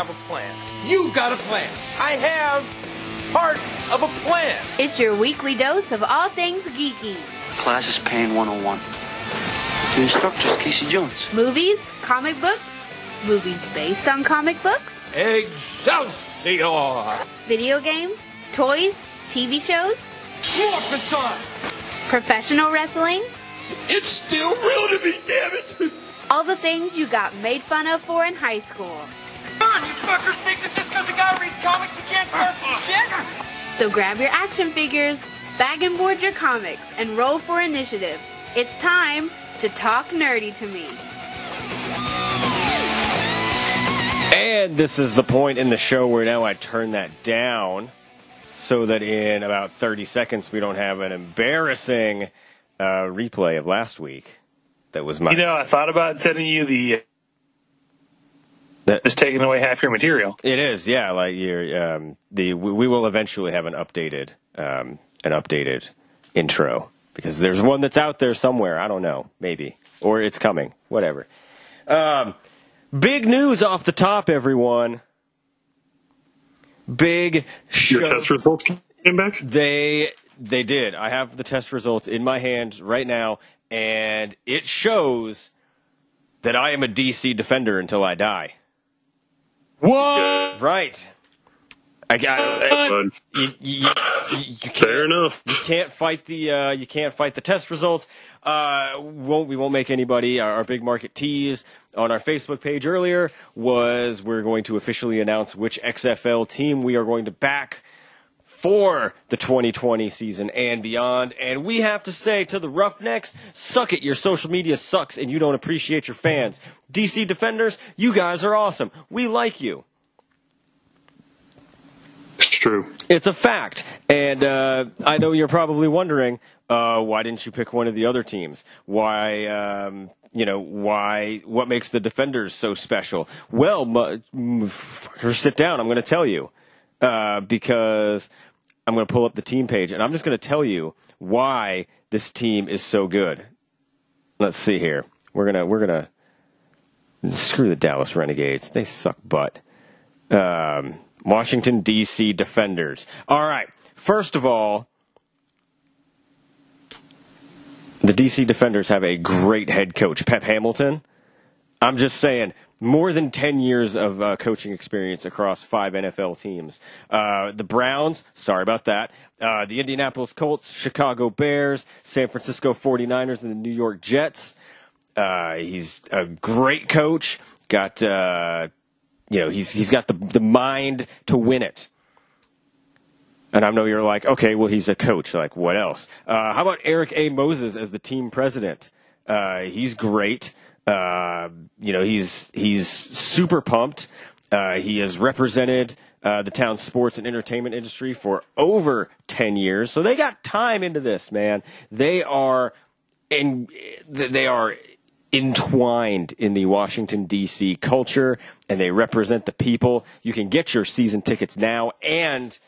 have a plan. You've got a plan. I have part of a plan. It's your weekly dose of all things geeky. Class is Pain 101. The instructor's Casey Jones. Movies, comic books, movies based on comic books, Excelsior! video games, toys, TV shows, Morphin time! professional wrestling, It's still real to me, damn it! all the things you got made fun of for in high school. Come on, you fuckers think that just because a guy reads comics he can't start some shit? So grab your action figures, bag and board your comics, and roll for initiative. It's time to talk nerdy to me. And this is the point in the show where now I turn that down so that in about 30 seconds we don't have an embarrassing uh, replay of last week. That was my. You know, I thought about sending you the that, just taking away half your material. it is, yeah. Like you're, um, the we we will eventually have an updated um, an updated intro because there's one that's out there somewhere. I don't know, maybe or it's coming. Whatever. Um, big news off the top, everyone. Big show. Your test results came back. They they did. I have the test results in my hand right now, and it shows that I am a DC defender until I die. What? Right. I got. Fun. You, you, you, you can't, Fair enough. you can't fight the uh, you can't fight the test results. Uh, won't we won't make anybody our, our big market tease on our Facebook page earlier was we're going to officially announce which XFL team we are going to back for the 2020 season and beyond. And we have to say to the Roughnecks, suck it. Your social media sucks and you don't appreciate your fans. DC Defenders, you guys are awesome. We like you. It's true. It's a fact. And uh, I know you're probably wondering uh, why didn't you pick one of the other teams? Why, um, you know, why, what makes the defenders so special? Well, mu- m- f- sit down. I'm going to tell you. Uh, because I'm going to pull up the team page and I'm just going to tell you why this team is so good. Let's see here. We're going to, we're going to screw the Dallas Renegades. They suck butt um, Washington D.C. Defenders. All right. First of all, the D.C. Defenders have a great head coach, Pep Hamilton. I'm just saying, more than 10 years of uh, coaching experience across five NFL teams. Uh, the Browns, sorry about that. Uh, the Indianapolis Colts, Chicago Bears, San Francisco 49ers, and the New York Jets. Uh, he's a great coach. Got uh, you know, he's he's got the the mind to win it. And I know you're like, okay, well, he's a coach. Like, what else? Uh, how about Eric A. Moses as the team president? He's great. Uh, you know, he's he's super pumped. Uh, he has represented uh, the town's sports and entertainment industry for over ten years, so they got time into this. Man, they are, and they are entwined in the Washington D.C. culture, and they represent the people. You can get your season tickets now and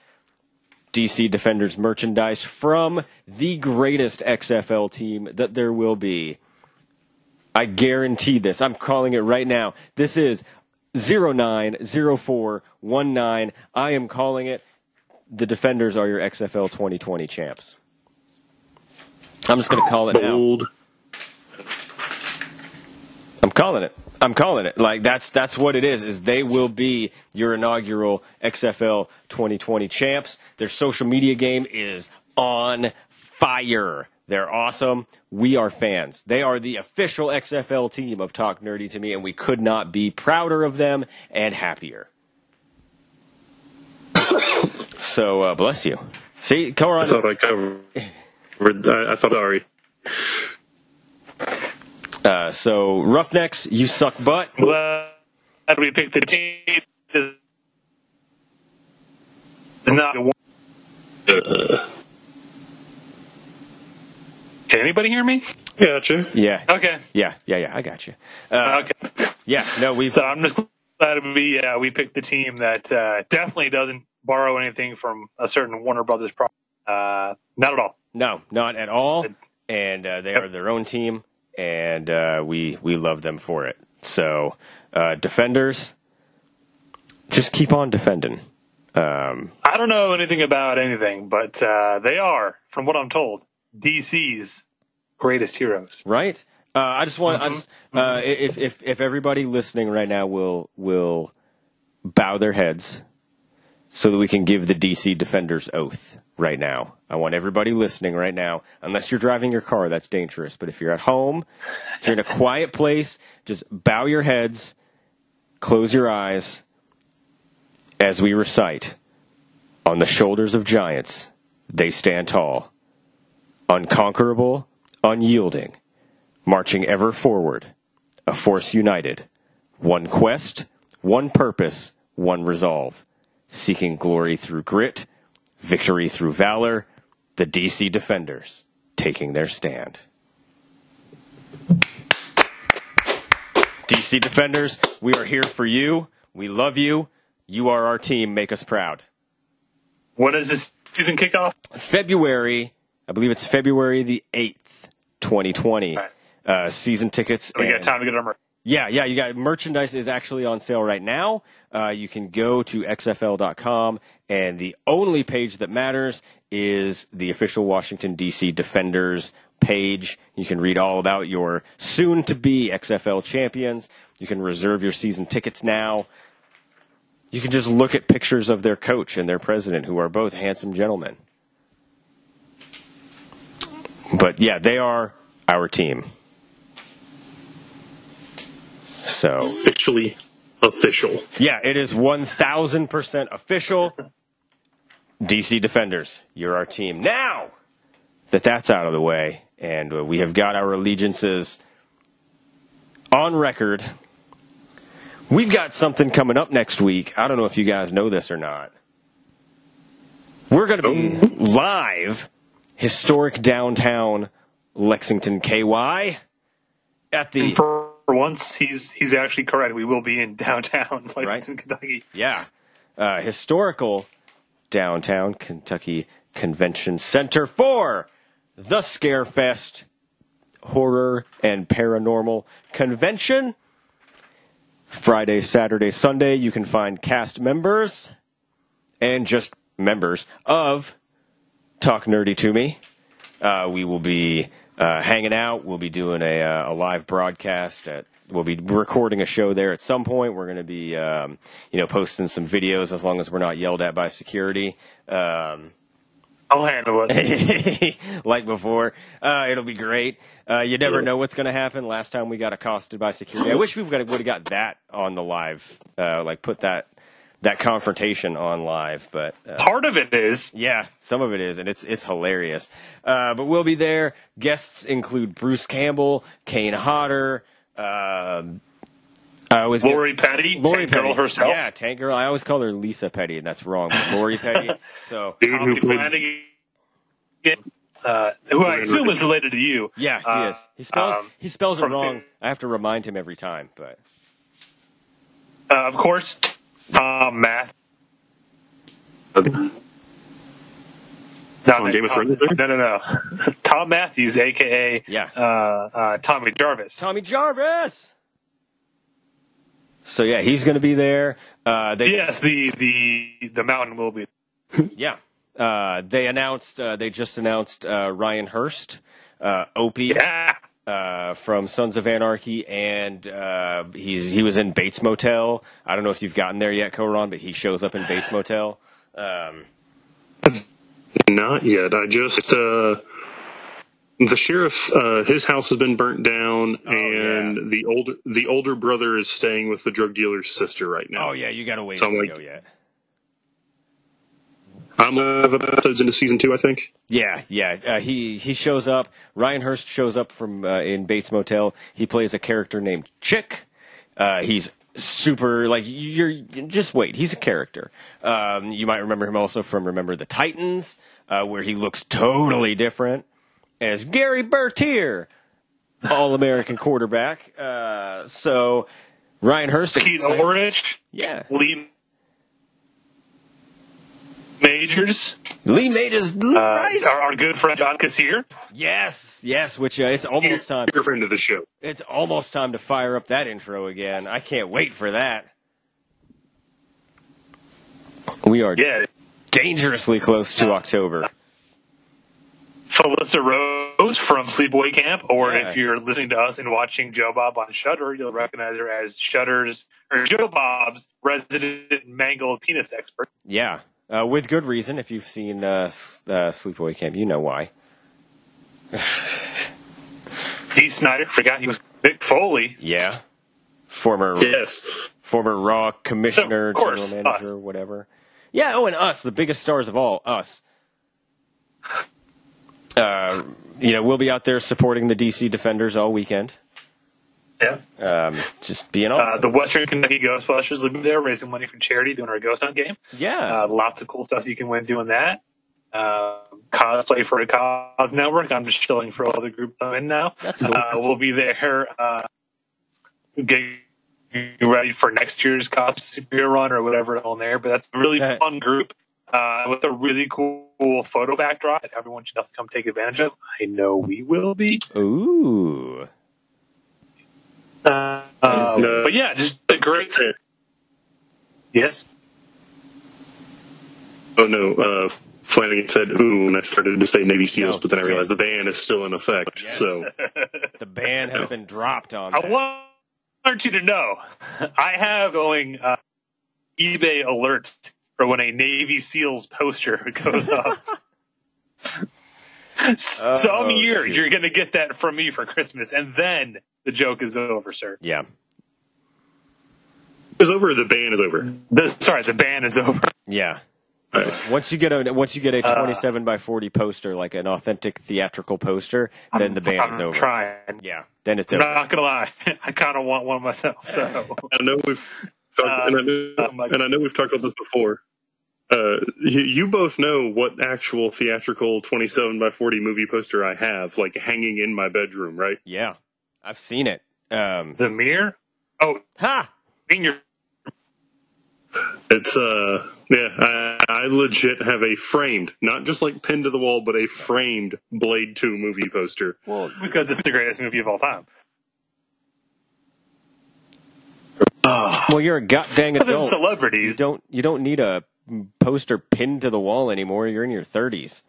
DC Defenders merchandise from the greatest XFL team that there will be. I guarantee this. I'm calling it right now. This is 090419. I am calling it. The Defenders are your XFL 2020 champs. I'm just going to call it now. Bold. I'm calling it. I'm calling it. Like that's that's what it is. Is they will be your inaugural XFL 2020 champs. Their social media game is on fire. They're awesome. We are fans. They are the official XFL team of Talk Nerdy to me, and we could not be prouder of them and happier. so uh, bless you. See, come on. I thought I covered. I, I thought sorry. Uh, so Roughnecks, you suck butt. Glad we picked the team. Not. Uh, Can anybody hear me? Yeah, Gotcha. Yeah. Okay. Yeah, yeah, yeah. I got you. Uh, Okay. yeah. No, we've So I'm just glad we uh, we picked the team that uh, definitely doesn't borrow anything from a certain Warner Brothers product. Uh, not at all. No, not at all. And uh, they are their own team. and uh, we we love them for it. So, uh, defenders, just keep on defending. Um, I don't know anything about anything, but uh, they are, from what I'm told, DC's greatest heroes. right? Uh, I just want, I just, uh, if if if everybody listening right now will will bow their heads, so that we can give the DC Defenders oath right now. I want everybody listening right now, unless you're driving your car, that's dangerous. But if you're at home, if you're in a quiet place, just bow your heads, close your eyes, as we recite, on the shoulders of giants, they stand tall, unconquerable, unyielding marching ever forward, a force united, one quest, one purpose, one resolve, seeking glory through grit, victory through valor, the DC Defenders taking their stand. DC Defenders, we are here for you. We love you. You are our team. Make us proud. When does this season kickoff? February, I believe it's February the 8th, 2020. Right. Uh, season tickets. We got time to get our. mer- Yeah, yeah, you got merchandise is actually on sale right now. Uh, you can go to xfl.com, and the only page that matters is the official Washington D.C. Defenders page. You can read all about your soon-to-be XFL champions. You can reserve your season tickets now. You can just look at pictures of their coach and their president, who are both handsome gentlemen. But yeah, they are our team. So Officially official. yeah, it is 1000% official. DC Defenders, you're our team. Now that that's out of the way and we have got our allegiances on record, we've got something coming up next week. I don't know if you guys know this or not. We're going to be um. live, historic downtown Lexington, KY, at the. For once, he's he's actually correct. We will be in downtown Lexington, Kentucky. Yeah. Uh, historical downtown Kentucky Convention Center for the Scarefest Horror and Paranormal Convention. Friday, Saturday, Sunday, you can find cast members and just members of Talk Nerdy to Me. Uh, we will be uh, hanging out. We'll be doing a, uh, a live broadcast. At, we'll be recording a show there at some point. We're going to be, um, you know, posting some videos as long as we're not yelled at by security. Um, I'll handle it. like before. Uh, it'll be great. Uh, you never know what's going to happen. Last time we got accosted by security. I wish we would have got that on the live, uh, like put that that confrontation on live. But uh, Part of it is yeah, some of it is, and it's it's hilarious. Uh, but we'll be there. Guests include Bruce Campbell, Kane Hodder. Uh, I always get- Petty, Lori Tank Girl Petty herself. Yeah, Tank Girl. I always call her Lisa Petty, and that's wrong. But Lori Petty. So Dude who played uh, who I assume is related to you. Yeah, he Uh, is. He spells um, he spells it wrong. Sin- I have to remind him every time, but Uh, of course, Tom Math. No, On Game of Tom- Thrones? no, no, no. Thom Mathews, aka Yeah. uh, uh, Tommy Jarvis. Tommy Jarvis. So yeah, he's going to be there. Uh, they, Yes, the the the mountain will be. yeah. Uh, they announced. Uh, they just announced uh, Ryan Hurst, uh, Opie Yeah, uh, from Sons of Anarchy, and uh, he's he was in Bates Motel. I don't know if you've gotten there yet, Koron, but he shows up in Bates Motel. Um, Not yet. I just uh the sheriff uh his house has been burnt down and yeah. the older the older brother is staying with the drug dealer's sister right now. oh yeah, you got to wait So, to like- go yet. I'm uh, the episodes into season two, I think. Yeah, yeah. Uh, he he shows up. Ryan Hurst shows up from uh, in Bates Motel. He plays a character named Chick. Uh, he's super like you're just wait. He's a character. Um, you might remember him also from Remember the Titans, uh, where he looks totally different as Gary Bertier, All American quarterback. Uh, so Ryan Hurst. Skeet Ulrich, Yeah. lead Majors, Lee Majors, uh, right? our, our good friend John Kassir. Yes, yes. Which uh, it's almost time. Your friend of the show. It's almost time to fire up that intro again. I can't wait for that. We are Yeah, dangerously close to October. Felissa Rose from Sleepaway Camp, or Yeah. if you're listening to us and watching Joe Bob on Shudder, you'll recognize her as Shudder's or Joe Bob's resident mangled penis expert. Yeah, uh, with good reason. If you've seen uh, uh, Sleepaway Camp, you know why. Dee Snider, forgot he was Mick Foley. Yeah, former Yes. former Raw commissioner, course, general manager, us. whatever. Yeah. Oh, and us, the biggest stars of all, us. Uh, you know, we'll be out there supporting the DC Defenders all weekend. Yeah. Um, just being Uh, awesome. the Western Kentucky Ghostbusters will be there raising money for charity doing our ghost hunt game. yeah. Uh, lots of cool stuff you can win doing that. Uh, cosplay for a cause network. I'm just chilling for all the groups I'm in now. That's cool. Uh, we'll be there uh, getting ready for next year's cos superhero run or whatever on there. But that's a really That- fun group uh, with a really cool photo backdrop that everyone should definitely come take advantage of. I know we will be. Ooh. Uh, uh, but yeah, just a great. Yes. Oh no, uh, Flanagan said ooh when I started to say Navy SEALs, No. but then I realized the ban is still in effect. Yes. So The ban has been dropped on. I that. want you to know, I have going uh, eBay alert for when a Navy SEALs poster goes up. Some Oh, year shoot. you're going to get that from me for Christmas, and then the joke is over, sir. Yeah. it's over. The ban is over. The, sorry, the ban is over. Yeah. All right. Once you get a once you get a Uh, 27 by 40 poster, like an authentic theatrical poster, then the ban I'm is over. trying. Yeah. Then it's I'm over. not gonna lie, I kind of want one myself. So I know we've talked, Uh, and, I know, oh and I know we've talked about this before. Uh, you, you both know what actual theatrical 27 by 40 movie poster I have, like hanging in my bedroom, right? Yeah. I've seen it. Um, the mirror. Oh, ha! in your It's uh, yeah, I, I legit have a framed, not just like pinned to the wall, but a framed Blade 2 movie poster. Well, because it's the greatest movie of all time. well, you're a goddamn Other than adult. You celebrities, don't you don't need a poster pinned to the wall anymore. You're in your 30s.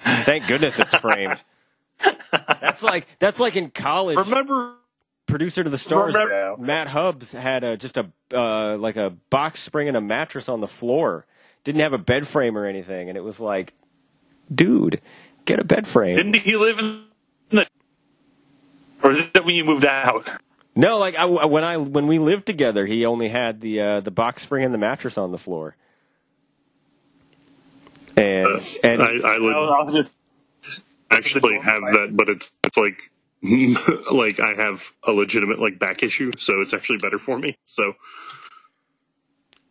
Thank goodness it's framed. That's like that's like in college. remember producer to the stars, Remember- Matt Hubbs had a, just a uh, like a box spring and a mattress on the floor. Didn't have a bed frame or anything, and it was like, dude, get a bed frame. Didn't he live in the? Or is it when you moved out? no, like I, when I when we lived together, he only had the uh, the box spring and the mattress on the floor. And and I, I I would I was just actually have that, but it's it's like like I have a legitimate like back issue, so it's actually better for me. So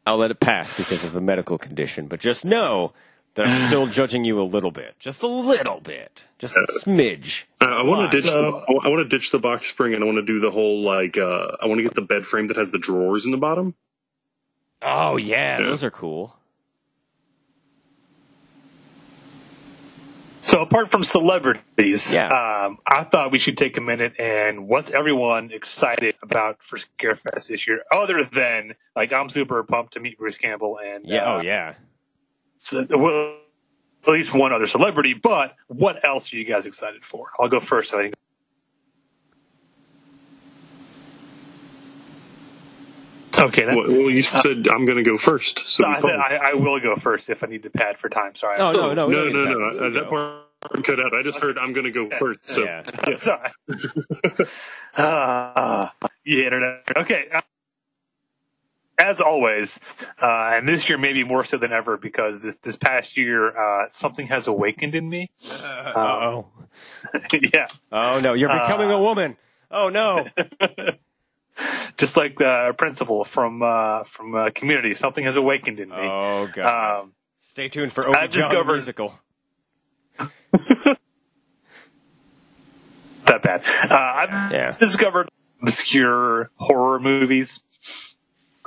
I'll let it pass because of the medical condition. But just know that I'm still judging you a little bit, just a little bit, just a smidge. I, I want to ditch. So- I want to ditch the box spring, and I want to do the whole like. uh I want to get the bed frame that has the drawers in the bottom. Oh yeah, Yeah. those are cool. So apart from celebrities. Yeah. Um, I thought we should take a minute and what's everyone excited about for Scarefest this year, other than like I'm super pumped to meet Bruce Campbell and Yeah. uh, oh yeah. so, well, at least one other celebrity. But what else are you guys excited for? I'll go first. I think. Okay, that, Well, well, you said I'm going to go first. So, so I said I, I will go first if I need to pad for time. Sorry. Oh no, no, we no, don't no, need no. that. Uh, that part cut out. I just heard I'm going to go first. So Yeah. Sorry. uh, yeah, internet. Okay. uh, As always, uh, and this year maybe more so than ever because this this past year uh, something has awakened in me. Uh oh. yeah, Oh no, you're becoming a woman. Oh no. just like the principal from uh, from uh, Community, something has awakened in me. Oh god. Um, Stay tuned for Obi I've John discovered- musical. that bad. Uh, I've Yeah. discovered obscure horror movies.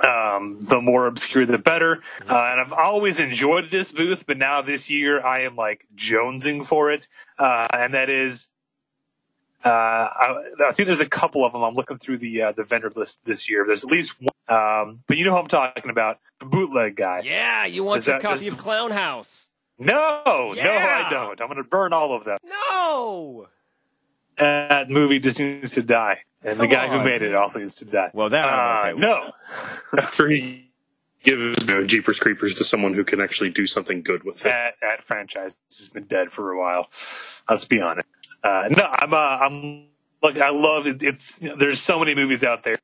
Um, the more obscure, the better. Uh, and I've always enjoyed this booth, but now this year I am like jonesing for it. Uh, and that is, uh, I, I think there's a couple of them. I'm looking through the uh, the vendor list this year. There's at least one. Um, but you know who I'm talking about? The bootleg guy. Yeah, you want Is your that- copy of Clown House. No, no, I don't. I'm going to burn all of them. No. That movie just needs to die. And the guy on. who made it also needs to die. Well, that I'm Uh, okay no. After he gives you know, Jeepers Creepers to someone who can actually do something good with it. that that franchise has been dead for a while. Let's be honest. Uh, no, I'm uh, I'm look. I love it. It's there's so many movies out there.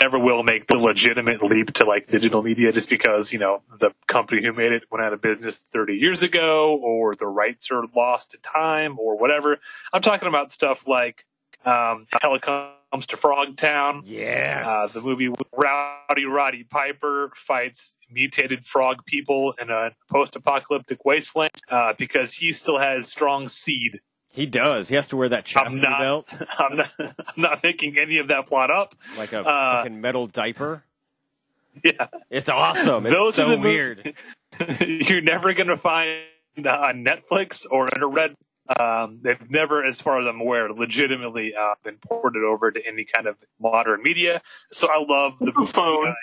Never will make the legitimate leap to like digital media just because you know the company who made it went out of business 30 years ago, or the rights are lost to time, or whatever. I'm talking about stuff like um, Hell Comes to Frogtown. Yes. Uh, the movie with Rowdy Roddy Piper fights mutated frog people in a post-apocalyptic wasteland uh, because he still has strong seed. He does. He has to wear that I'm chastity not, belt I'm not, I'm not making any of that plot up. like a Uh, fucking metal diaper. Yeah, It's awesome. It's Those are the mov- weird. you're never gonna find uh, on Netflix or in a red. Um, they've never, as far as I'm aware, legitimately uh, been ported over to any kind of modern media. So I love the The phone.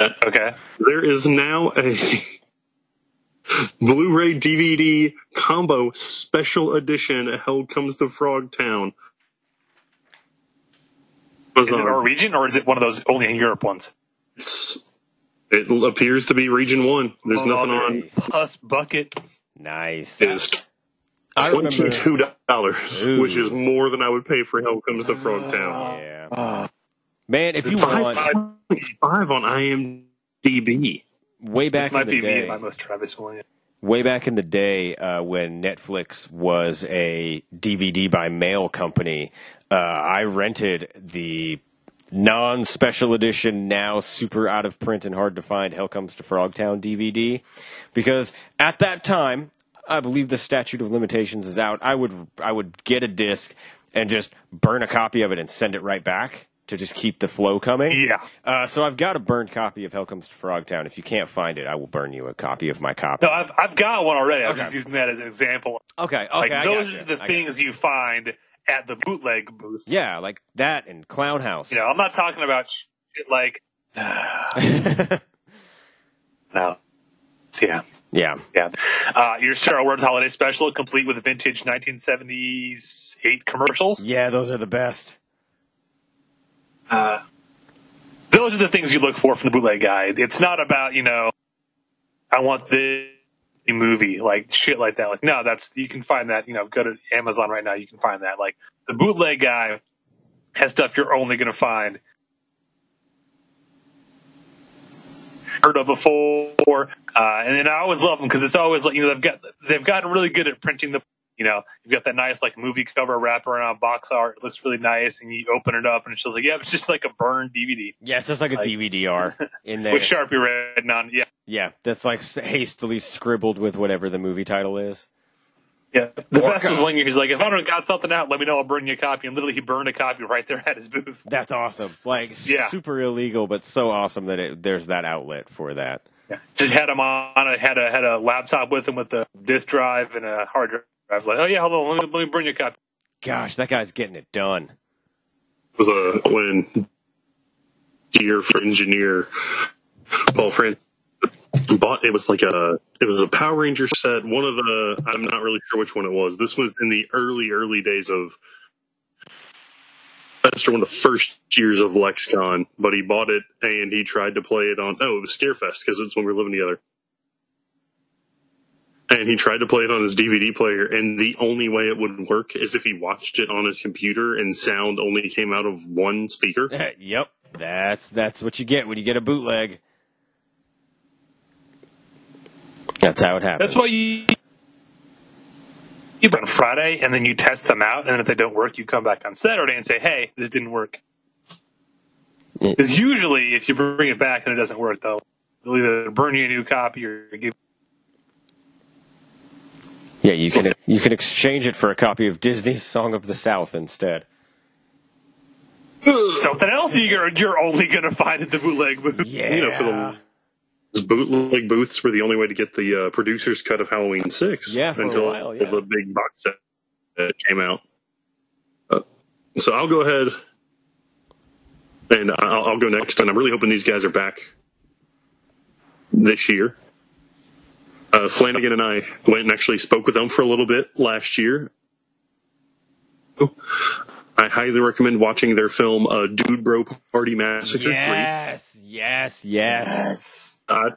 Okay. There is now a Blu-ray DVD combo special edition. Hell comes to Frogtown. Is it our region or is it one of those only in Europe ones? It's- It appears to be Region One. There's oh, nothing on. nice. Plus bucket. Nice. Is twenty-two dollars, which is more than I would pay for Hell Comes to Frogtown. Yeah. Ah. Man, if you Five want, five on IMDb. Way back This might in the be me day, and my most Travis Williams. way back in the day uh, when Netflix was a DVD by mail company, uh, I rented the non special edition, now super out of print and hard to find Hell Comes to Frogtown DVD because at that time, I believe the statute of limitations is out. I would I would get a disc and just burn a copy of it and send it right back to just keep the flow coming. Yeah. Uh, so I've got a burned copy of Hell Comes to Frogtown. If you can't find it, I will burn you a copy of my copy. No, I've I've got one already. I'm Okay. just using that as an example. Okay, okay, like those gotcha. are the things you find at the bootleg booth. Yeah, like that and Clown House. You know, I'm not talking about shit like no. So, yeah. yeah, Yeah. Uh, your Star Wars holiday special, complete with vintage 1978 commercials. yeah, those are the best. Uh, those are the things you look for from the bootleg guy. It's not about, you know, I want the movie, like shit like that. Like, no, that's, you can find that, you know, go to Amazon right now, you can find that. Like, the bootleg guy has stuff you're only to find. Heard of before, uh, and then I always love them because it's always like you know they've got they've gotten really good at printing the you know you've got that nice like movie cover wrap around box art it looks really nice and you open it up and it's just like yeah it's just like a burned DVD Yeah, it's just like a Like- DVD-R in there. with Sharpie written on yeah yeah, that's like hastily scribbled with whatever the movie title is. yeah the best was co- when he's like if I don't got something out let me know I'll burn you a copy and literally he burned a copy right there at his booth That's awesome. Like Yeah. super illegal, but so awesome that it, there's that outlet for that. yeah. just had him on I had a had a laptop with him with a disk drive and a hard drive I was like oh yeah hold on let me, let me burn you a copy Gosh, that guy's getting it done. It was a when dear for engineer Paul France bought it was like a it was a Power Ranger set. One of the I'm not really sure which one it was. This was in the early early days of that's one of the first years of Lexicon. but he bought it and he tried to play it on. Oh, it was Scarefest because it's when we were living together. And he tried to play it on his DVD player, and the only way it would work is if he watched it on his computer and sound only came out of one speaker. Eh, yep, that's that's what you get when you get a bootleg. That's how it happens. That's why you you on Friday and then you test them out, and then if they don't work, you come back on Saturday and say, "Hey, this didn't work." Yeah. Because usually, if you bring it back and it doesn't work, they'll they'll either burn you a new copy or give. Yeah, you can you can exchange it for a copy of Disney's Song of the South instead. Something else you're you're only gonna find at the bootleg booth. Yeah. You know, for the those bootleg booths were the only way to get the uh, producer's cut of Halloween Six. Yeah, for a until while, yeah. the big box set that came out. Uh, so I'll go ahead and I'll, I'll go next, and I'm really hoping these guys are back this year. Uh, Flanagan and I went and actually spoke with them for a little bit last year. I highly recommend watching their film, uh, Dude Bro Party Massacre Yes, yes, yes. I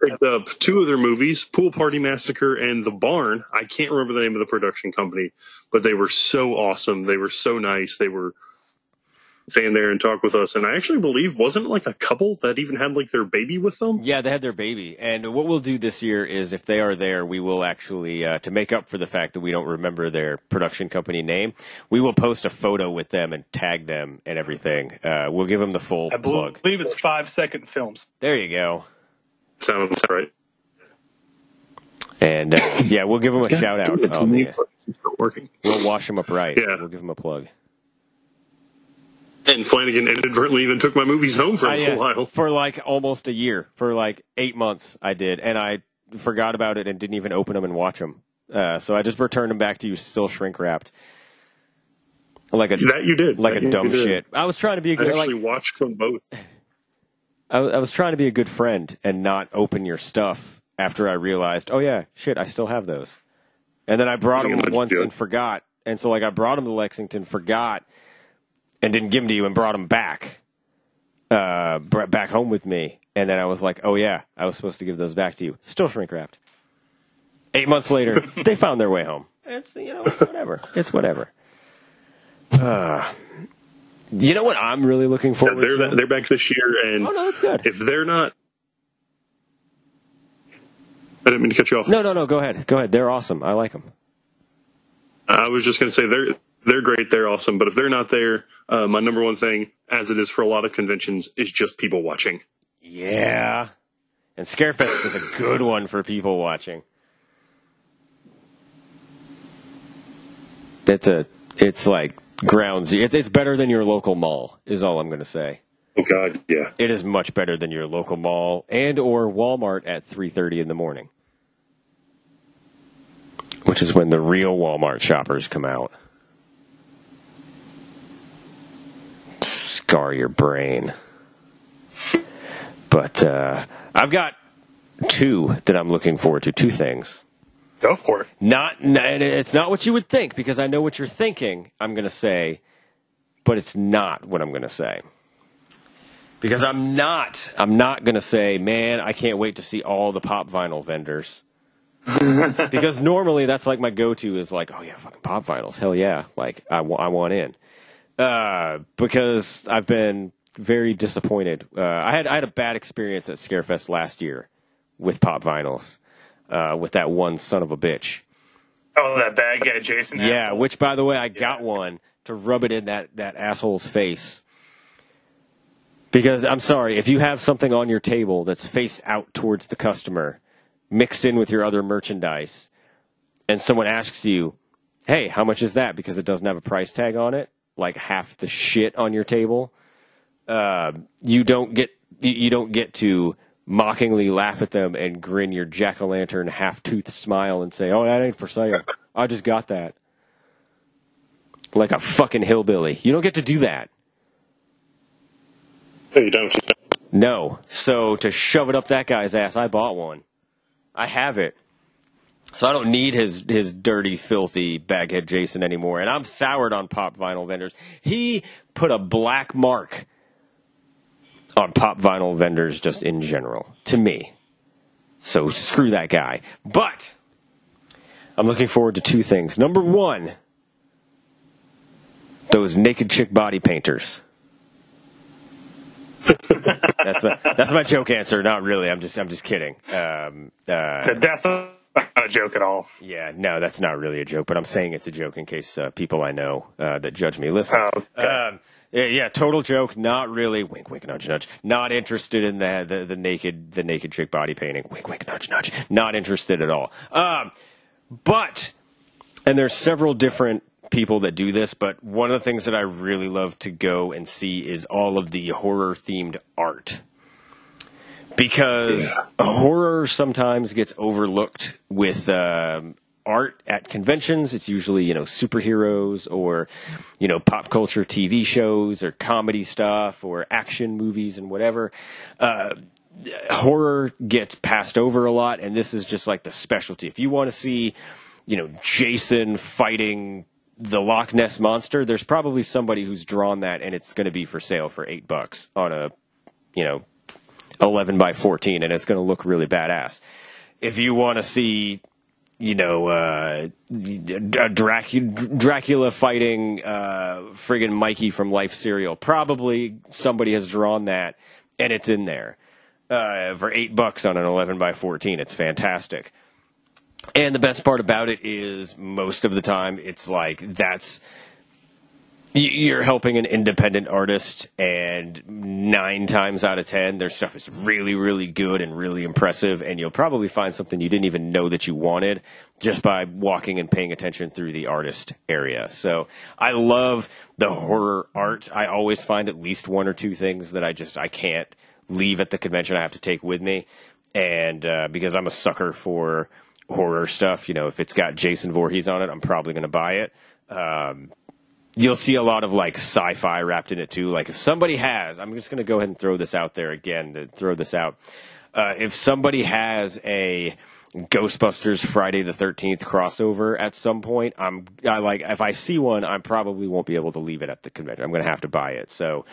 picked up two of their movies, Pool Party Massacre and The Barn. I can't remember the name of the production company, but they were so awesome. They were so nice. They were stand there and talk with us. And I actually believe wasn't like a couple that even had like their baby with them. Yeah, they had their baby. And what we'll do this year is if they are there, we will actually, uh, to make up for the fact that we don't remember their production company name, we will post a photo with them and tag them and everything. Uh, we'll give them the full I plug. believe it's five second films. There you go. Sounds right. And uh, yeah, we'll give them a shout out. It's Um, yeah. not working. We'll wash them up right. Yeah. We'll give them a plug. And Flanagan inadvertently even took my movies home for a I, little uh, while. For like almost a year. For like eight months, I did. And I forgot about it and didn't even open them and watch them. Uh, so I just returned them back to you still shrink wrapped. Like a That you did. like That a dumb shit. I was trying to be a I good like actually watched them both. I, I was trying to be a good friend and not open your stuff after I realized, oh yeah, shit, I still have those. And then I brought them once and forgot. And so like I brought them to Lexington, forgot, and didn't give them to you and brought them back, uh, back home with me. And then I was like, oh yeah, I was supposed to give those back to you. Still shrink wrapped. Eight months later, they found their way home. It's you know, it's whatever. It's whatever. Uh, you know what I'm really looking Yeah, forward they're to? they're back this year, and oh no, that's good. if they're not, I didn't mean to cut you off. No, no, no. Go ahead. Go ahead. They're awesome. I like them. I was just going to say they're they're great, they're awesome, but if they're not there, uh, my number one thing, as it is for a lot of conventions, is just people watching. Yeah. And Scarefest is a good one for people watching. It's a, it's like grounds. It, it's better than your local mall. Is all I'm going to say. Oh God, yeah. It is much better than your local mall and or Walmart at 3:30 in the morning, which is when the real Walmart shoppers come out. Scar your brain. But uh, I've got two that I'm looking forward to. Two things. Go for it. Not, it's not what you would think because I know what you're thinking. I'm going to say, but it's not what I'm going to say. Because I'm not, I'm not going to say, man, I can't wait to see all the pop vinyl vendors. because normally that's like my go-to is like, oh yeah, fucking pop vinyls, hell yeah, like I wa- I want in. Uh, because I've been very disappointed. Uh, I had I had a bad experience at Scarefest last year with pop vinyls, uh, with that one son of a bitch. Oh, that bad guy, Jason. Yeah, asshole. which by the way, I got one to rub it in that that asshole's face. Because I'm sorry, if you have something on your table that's faced out towards the customer, mixed in with your other merchandise, and someone asks you, "Hey, how much is that?" because it doesn't have a price tag on it, like half the shit on your table, uh, you don't get you don't get to mockingly laugh at them and grin your jack o' lantern half toothed smile and say, "Oh, that ain't for sale. I just got that." Like a fucking hillbilly. You don't get to do that. Hey, you don't. No. So to shove it up that guy's ass, I bought one. I have it. So I don't need his his dirty, filthy baghead Jason anymore. And I'm soured on pop vinyl vendors. He put a black mark on pop vinyl vendors just in general, to me. So screw that guy. But I'm looking forward to two things. Number one, those naked chick body painters. that's my that's my joke answer. Not really. I'm just I'm just kidding. Um, uh, That's not a joke at all. yeah, no, that's not really a joke, but I'm saying it's a joke in case uh, people I know uh, that judge me listen. Oh, okay. um, yeah, yeah, total joke. Not really. Wink, wink, nudge, nudge. Not interested in the the, the naked the naked chick body painting. Wink, wink, nudge, nudge. Not interested at all. Um, but and there's several different people that do this, but one of the things that I really love to go and see is all of the horror themed art. Because horror sometimes gets overlooked with um, art at conventions. It's usually, you know, superheroes or, you know, pop culture TV shows or comedy stuff or action movies and whatever. Uh, horror gets passed over a lot, and this is just like the specialty. If you want to see, you know, Jason fighting the Loch Ness monster, there's probably somebody who's drawn that, and it's going to be for sale for eight bucks on a, you know, eleven by fourteen, and it's going to look really badass. If you want to see, you know, uh, Dracula, Dracula fighting uh, friggin' Mikey from Life cereal, probably somebody has drawn that, and it's in there uh, for eight bucks on an 11 by 14. It's fantastic. And the best part about it is most of the time it's like that's you're helping an independent artist, and nine times out of ten, their stuff is really, really good and really impressive. And you'll probably find something you didn't even know that you wanted just by walking and paying attention through the artist area. So I love the horror art. I always find at least one or two things that I just I can't leave at the convention. I have to take with me, and uh, because I'm a sucker for horror stuff, you know, if it's got Jason Voorhees on it, I'm probably going to buy it. Um, you'll see a lot of like sci-fi wrapped in it too. Like if somebody has, I'm just going to go ahead and throw this out there again to throw this out. Uh, if somebody has a Ghostbusters Friday the 13th crossover at some point, I'm I like if I see one, I probably won't be able to leave it at the convention. I'm going to have to buy it. So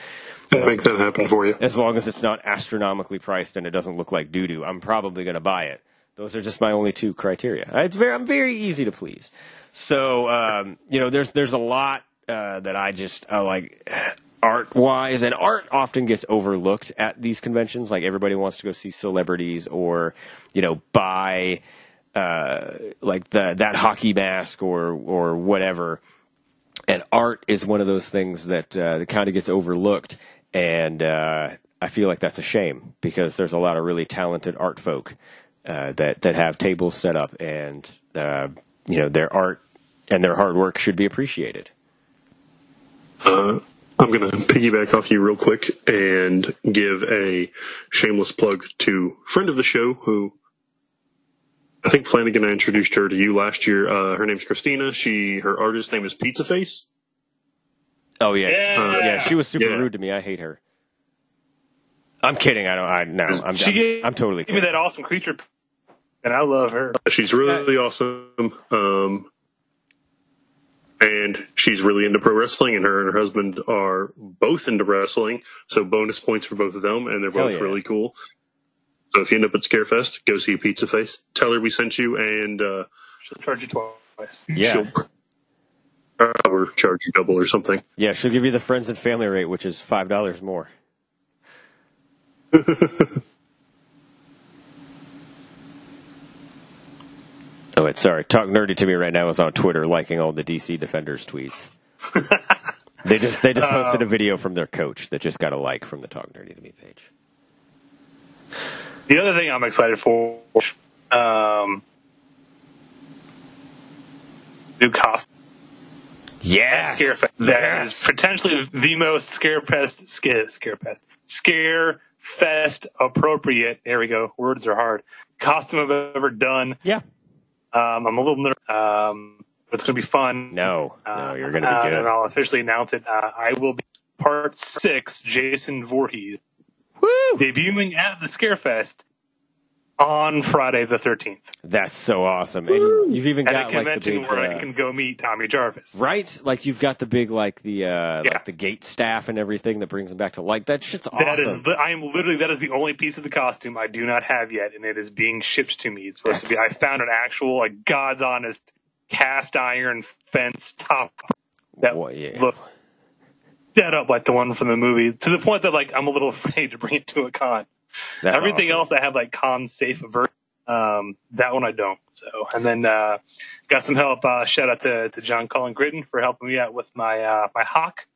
I'll make that happen for you. as long as it's not astronomically priced and it doesn't look like doo doo, I'm probably going to buy it. Those are just my only two criteria. It's very, I'm very easy to please. So, um, you know, there's there's a lot uh, that I just uh, like art wise, and art often gets overlooked at these conventions. Like everybody wants to go see celebrities or, you know, buy uh, like the that hockey mask or or whatever. And art is one of those things that uh, kind of gets overlooked, and uh, I feel like that's a shame because there's a lot of really talented art folk uh, that that have tables set up, and uh, you know their art and their hard work should be appreciated. Uh, I'm going to piggyback off you real quick and give a shameless plug to friend of the show who I think Flanagan I introduced her to you last year. Uh, her name's Christina. She her artist name is Pizza Face. Oh yeah, Yeah. yeah. She was super Yeah. rude to me. I hate her. I'm kidding. I don't. I no. I'm. She I'm, gave, I'm totally Give me that awesome creature, and I love her. She's really awesome. Um, and she's really into pro wrestling, and her and her husband are both into wrestling. So bonus points for both of them, and they're Hell both yeah. really cool. So if you end up at Scarefest, go see Pizza Face. Tell her we sent you, and uh, She'll charge you twice. Yeah, she'll uh, or charge you double or something. yeah. She'll give you the friends and family rate, which is five dollars more. oh wait, sorry. Talk nerdy to me right now is on Twitter, liking all the DC Defenders tweets. they just they just posted a video from their coach that just got a like from the Talk Nerdy to Me page. The other thing I'm excited for, um, new costume. Yes, Scarefest. That is potentially the most scare Scarefest, scare, Scarefest, Scarefest appropriate. There we go. Words are hard. Costume I've ever done. Yeah. Um, I'm a little nervous. Um, but it's going to be fun. No, no, Uh, you're gonna uh, be good. And I'll officially announce it. Uh, I will be part six, Jason Voorhees, Woo! debuting at the Scarefest on Friday the 13th. That's so awesome. And you've even At a got like the convention big, where uh, I can go meet Tommy Jarvis. right? Like you've got the big like the uh Yeah. like the gate staff and everything that brings them back to like that shit's That is, awesome. the, I am literally that is the only piece of the costume I do not have yet, and it is being shipped to me. It's supposed to be. I found an actual, like, God's honest cast iron fence top that Well, yeah. looked dead up like the one from the movie. To the point that like I'm a little afraid to bring it to a con. That's Everything awesome. else I have like con safe version. Um, that one I don't. So, and then uh, got some help. Uh, shout out to, to John Cullen Gritton for helping me out with my uh, my hawk.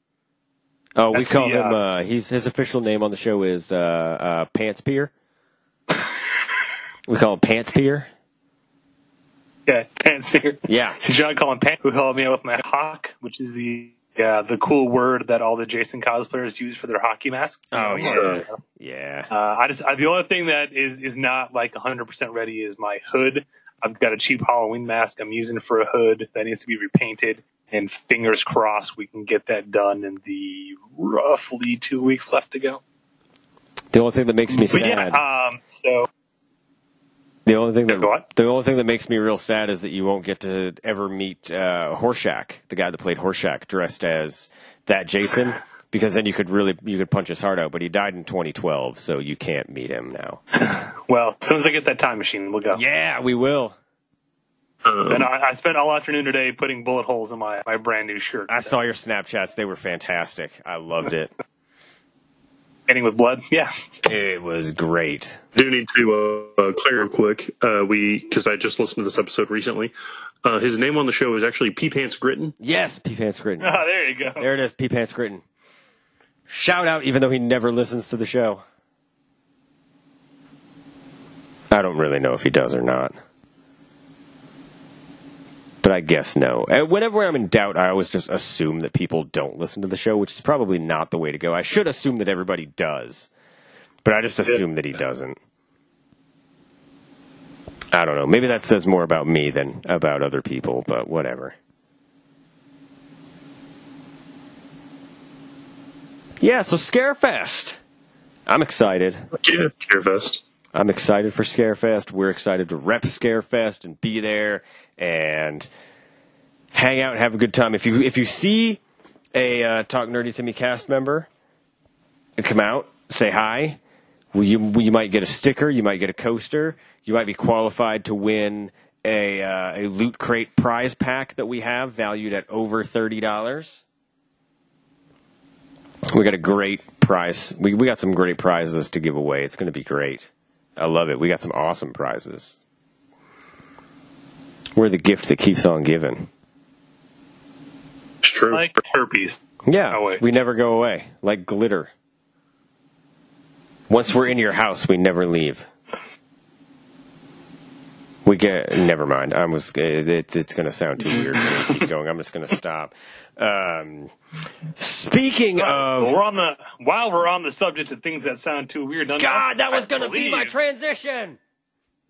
Oh, we That's call the, him. uh, Uh, he's his official name on the show is uh, uh, Pants Pier. we call him Pants Pier. Yeah, Pantsphere. Yeah. John Colin Pants, who helped me out with my hawk, which is the yeah the cool word that all the Jason cosplayers use for their hockey masks. Oh, yeah. so, Yeah. Uh, I just I, the only thing that is is not like 100 percent ready is my hood. I've got a cheap Halloween mask I'm using for a hood that needs to be repainted, and fingers crossed we can get that done in the roughly two weeks left to go. The only thing that makes me But sad. yeah, um, so The only thing that the only thing that makes me real sad is that you won't get to ever meet uh, Horshack, the guy that played Horshack, dressed as that Jason, because then you could really you could punch his heart out. But he died in 2012, so you can't meet him now. well, as soon as I get that time machine, we'll go. Yeah, we will. Um, And I, I spent all afternoon today putting bullet holes in my, my brand new shirt. I saw your Snapchats; they were fantastic. I loved it. Painting with blood. Yeah. It was great. do need to uh, uh, clear real quick. Uh, we because I just listened to this episode recently. Uh, his name on the show is actually P Pants Gritton. Yes, P Pants Gritton. Oh, there you go. There it is, P Pants Gritton. Shout out, even though he never listens to the show. I don't really know if he does or not. But I guess no. And whenever I'm in doubt, I always just assume that people don't listen to the show, which is probably not the way to go. I should assume that everybody does. But I just assume that he doesn't. I don't know. Maybe that says more about me than about other people, but whatever. Yeah, so Scarefest. I'm excited. Yeah, Scarefest. I'm excited for Scarefest. We're excited to rep Scarefest and be there and hang out and have a good time. If you if you see a uh, Talk Nerdy to Me cast member come out, say hi. You you might get a sticker. You might get a coaster. You might be qualified to win a uh, a loot crate prize pack that we have, valued at over thirty dollars. We got a great prize. We we got some great prizes to give away. It's going to be great. I love it. We got some awesome prizes. We're the gift that keeps on giving. It's true. Like herpes. Yeah, Oh, we never go away. Like glitter. Once we're in your house, we never leave. We get. Never mind. I was. It, it's going to sound too weird. for me to keep going. I'm just going to stop. Um, speaking Well, of. we're on the while we're on the subject of things that sound too weird. God, that was going to be my transition.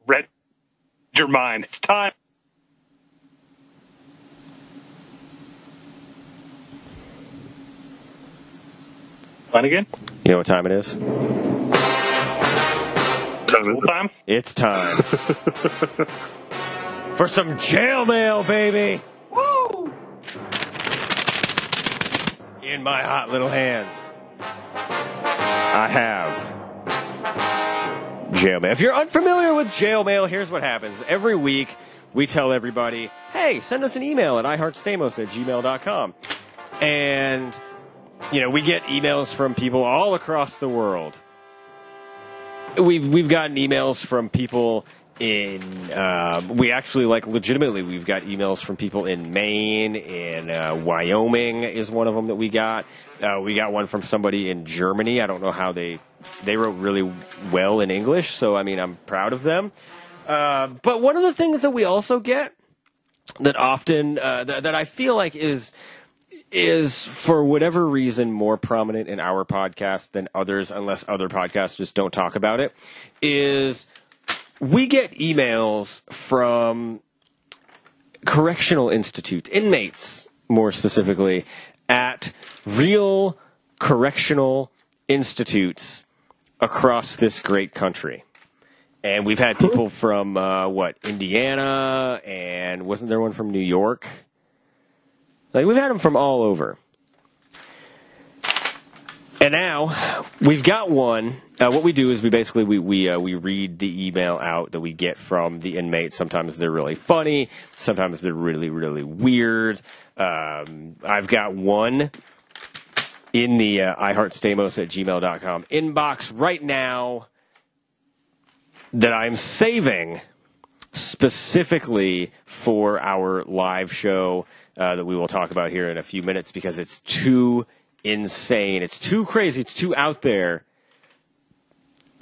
Read your mind. It's time. Fun again? You know what time it is? Full time? It's time for some jail mail, baby. Woo! In my hot little hands, I have jail mail. If you're unfamiliar with jail mail, here's what happens. Every week, we tell everybody, hey, send us an email at iheartstamos at gmail.com. And, you know, we get emails from people all across the world. We've, we've gotten emails from people in, um, we actually, like, legitimately, we've got emails from people in Maine, in uh, Wyoming is one of them that we got. Uh, we got one from somebody in Germany. I don't know how they, they wrote really well in English, so I mean, I'm proud of them. Uh, but one of the things that we also get that often uh, that, that I feel like is is for whatever reason more prominent in our podcast than others, unless other podcasts just don't talk about it, is we get emails from correctional institute inmates, more specifically, at real correctional institutes across this great country. And we've had people from uh, what Indiana, and wasn't there one from New York? Like we've had them from all over. And now we've got one. Uh, what we do is we basically we we uh, we read the email out that we get from the inmates. Sometimes they're really funny. Sometimes they're really really weird. Um, I've got one in the uh, iHeartStamos at gmail.com inbox right now that I'm saving specifically for our live show uh, that we will talk about here in a few minutes because it's too insane. It's too crazy. It's too out there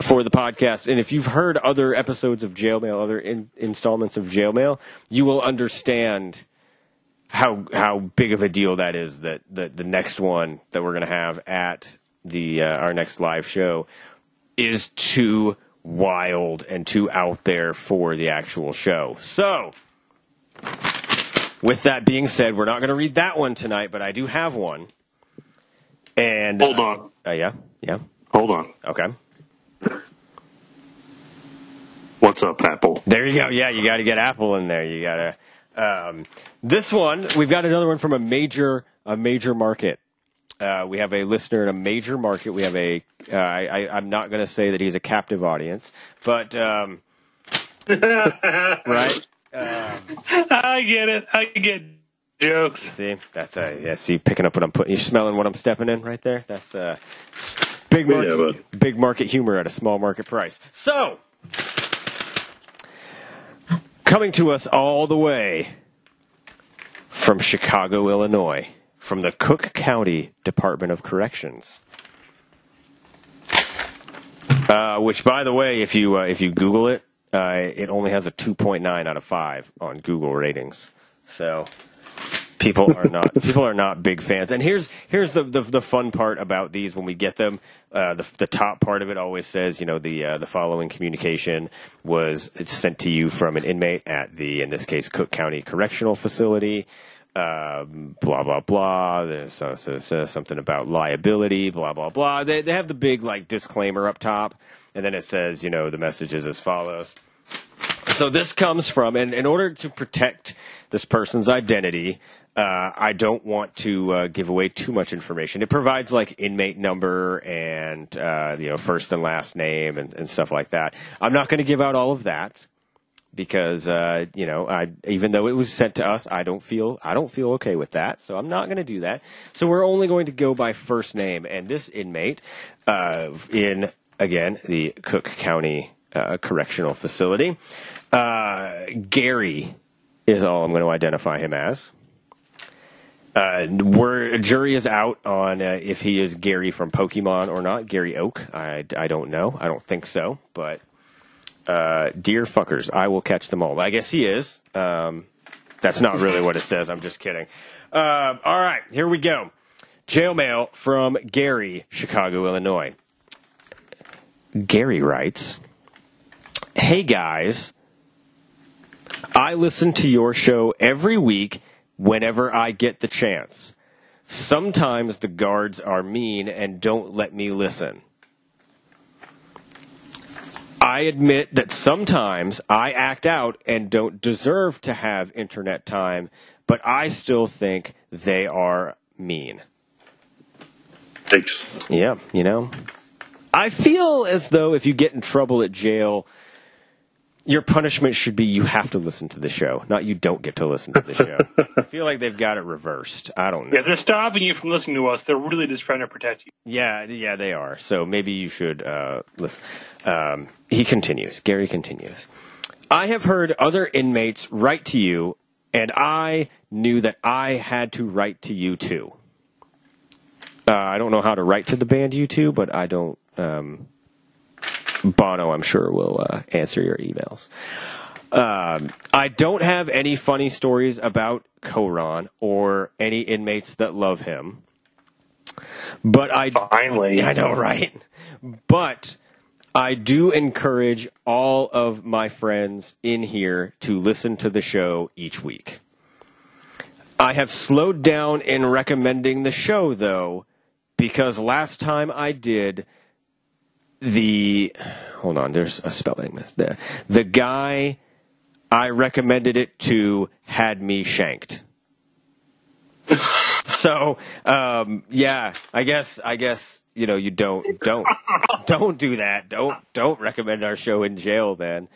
for the podcast. And if you've heard other episodes of Jail Mail, other in, installments of Jail Mail, you will understand how how big of a deal that is. That that the next one that we're going to have at the uh, our next live show is too wild and too out there for the actual show. So. With that being said, we're not going to read that one tonight, but I do have one. And Hold on. uh, yeah, yeah, Hold on. okay. What's up, Apple? There you go. Yeah, you got to get Apple in there. You got to. Um, this one, we've got another one from a major a major market. Uh, we have a listener in a major market. We have a. Uh, I, I, I'm not going to say that he's a captive audience, but um, right. I get it. I get jokes. See, that's uh, yeah. See, picking up what I'm putting. You smelling what I'm stepping in right there? That's uh, big market, Yeah, but- big market humor at a small market price. So, coming to us all the way from Chicago, Illinois, from the Cook County Department of Corrections. Uh, which, by the way, if you uh, if you Google it, uh, it only has a 2.9 out of five on Google ratings. So people are not people are not big fans. And here's here's the the, the fun part about these when we get them. Uh, the the top part of it always says, you know, the uh, the following communication was sent to you from an inmate at the in this case Cook County Correctional Facility. Um, blah blah blah. There's uh, so, so something about liability. Blah blah blah. They they have the big like disclaimer up top, and then it says, you know, the message is as follows. So this comes from, and in order to protect this person's identity, uh, I don't want to uh, give away too much information. It provides like inmate number and uh, you know first and last name and, and stuff like that. I'm not going to give out all of that because uh, you know I even though it was sent to us, I don't feel I don't feel okay with that. So I'm not going to do that. So we're only going to go by first name. And this inmate uh, in again the Cook County uh, Correctional Facility, uh, Gary is all I'm going to identify him as. Uh, we're, jury is out on uh, if he is Gary from Pokemon or not. Gary Oak, I, I don't know. I don't think so. But uh, dear fuckers, I will catch them all. I guess he is. Um, that's not really what it says. I'm just kidding. Uh, all right, here we go. Jail mail from Gary, Chicago, Illinois. Gary writes, "Hey guys, I listen to your show every week whenever I get the chance. Sometimes the guards are mean and don't let me listen. I admit that sometimes I act out and don't deserve to have internet time, but I still think they are mean. Thanks. Yeah, you know. I feel as though if you get in trouble at jail, your punishment should be you have to listen to the show, not you don't get to listen to the show. I feel like they've got it reversed. I don't know. Yeah, they're stopping you from listening to us. They're really just trying to protect you. Yeah, yeah, they are. So maybe you should uh, listen. Um, he continues. Gary continues. I have heard other inmates write to you, and I knew that I had to write to you too. Uh, I don't know how to write to the band U2, but I don't. Um, Bono, I'm sure, will uh, answer your emails. Um, I don't have any funny stories about Koran or any inmates that love him. But I Finally. I know, right? But I do encourage all of my friends in here to listen to the show each week. I have slowed down in recommending the show, though, because last time I did, the hold on, there's a spelling there. The guy I recommended it to had me shanked. so um, yeah, I guess I guess you know you don't don't don't do that. Don't don't recommend our show in jail. Then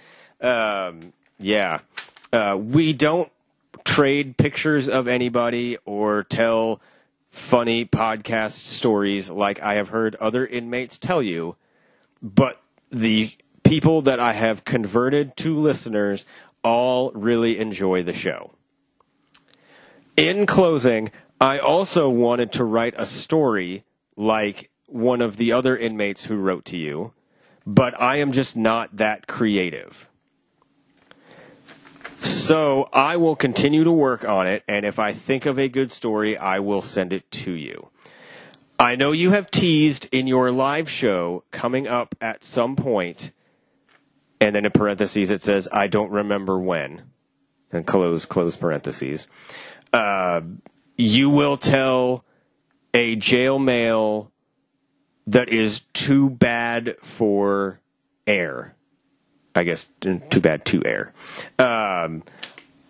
um, yeah, uh, we don't trade pictures of anybody or tell funny podcast stories like I have heard other inmates tell you but the people that I have converted to listeners all really enjoy the show. In closing, I also wanted to write a story like one of the other inmates who wrote to you, but I am just not that creative. So I will continue to work on it, and if I think of a good story, I will send it to you. I know you have teased in your live show coming up at some point, and then in parentheses it says, I don't remember when, and close, close parentheses. Uh, you will tell a jail mail that is too bad for air. I guess too bad to air. Um,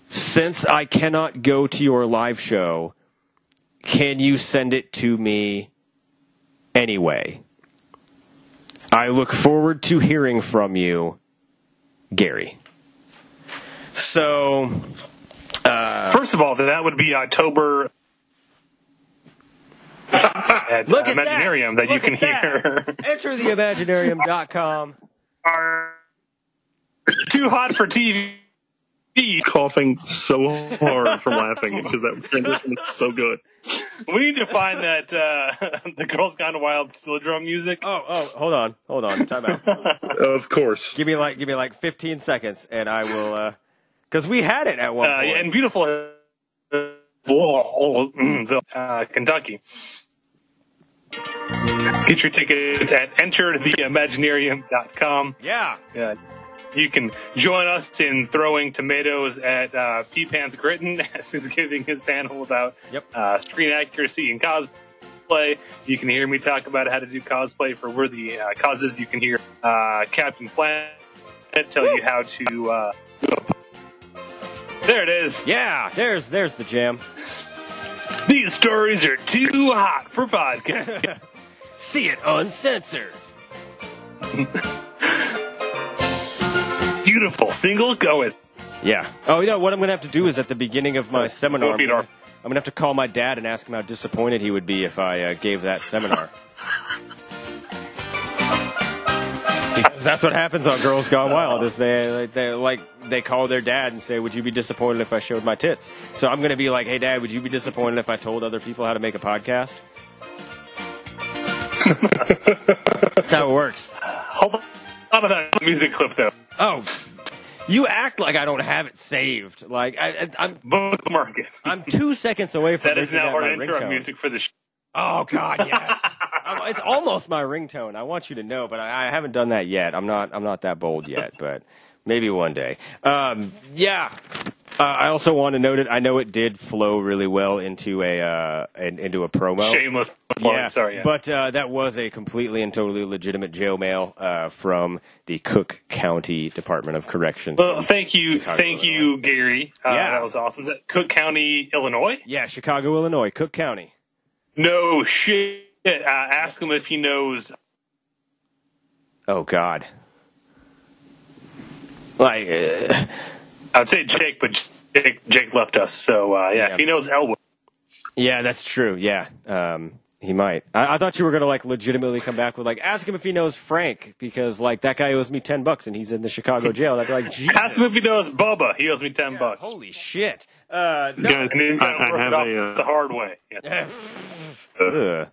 since I cannot go to your live show, can you send it to me anyway? I look forward to hearing from you, Gary. So, uh, First of all, that would be October at look uh, at Imaginarium that, you Look can that. hear. Enter theimaginarium.com. are too hot for TV. Coughing so hard from laughing because that transition is so good. We need to find that uh, the Girls Gone Wild steel drum music. Oh, oh, hold on, hold on, time out. Of course. give me like, give me like 15 seconds, and I will, uh, because we had it at one Uh, point. and beautiful uh, uh, Kentucky. Get your tickets at entertheimaginarium.com. yeah, Uh, you can join us in throwing tomatoes at uh, P-Pants Gritton as he's giving his panel about Yep. uh, screen accuracy and cosplay. You can hear me talk about how to do cosplay for worthy uh, causes. You can hear uh, Captain Planet tell you how to. Uh, there it is. yeah. There's, there's the jam. These stories are too hot for podcast. See it uncensored. Beautiful single goes. Yeah. Oh, you know what I'm gonna have to do is at the beginning of my seminar, I'm gonna, have to call my dad and ask him how disappointed he would be if I uh, gave that seminar. because that's what happens on Girls Gone Wild. Is they like they like they call their dad and say, "Would you be disappointed if I showed my tits?" So I'm gonna be like, "Hey, Dad, would you be disappointed if I told other people how to make a podcast?" that's how it works. Hold on. About that music clip though? Oh, you act like I don't have it saved. Like I, I, I'm Bookmark it. I'm two seconds away from That is now our intro ringtone. music for the show. Oh God, yes. It's almost my ringtone. I want you to know, but I, I haven't done that yet. I'm not. I'm not that bold yet, but maybe one day. Um, yeah. Uh, I also want to note it. I know it did flow really well into a uh, an, into a promo. Shameless plug. Yeah, Sorry. Yeah. but uh, that was a completely and totally legitimate jail mail uh, from the Cook County Department of Corrections. well, thank you, Chicago, thank you, Gary. Uh, Yeah. that was awesome. Is that Cook County, Illinois? yeah, Chicago, Illinois, Cook County. No shit. Uh, ask him if he knows. Oh God. Like. Uh, I would say Jake, but Jake, Jake left us. So uh, yeah, Yeah. if he knows Elwood. Yeah, that's true. Yeah, um, he might. I, I thought you were gonna like legitimately come back with like ask him if he knows Frank because like that guy owes me ten bucks and he's in the Chicago jail. I'd be like, Jesus. Ask him if he knows Bubba. He owes me ten bucks. Holy shit! Uh, no. Guys, And I, gonna I work have it off a. the Uh, hard way. Yeah.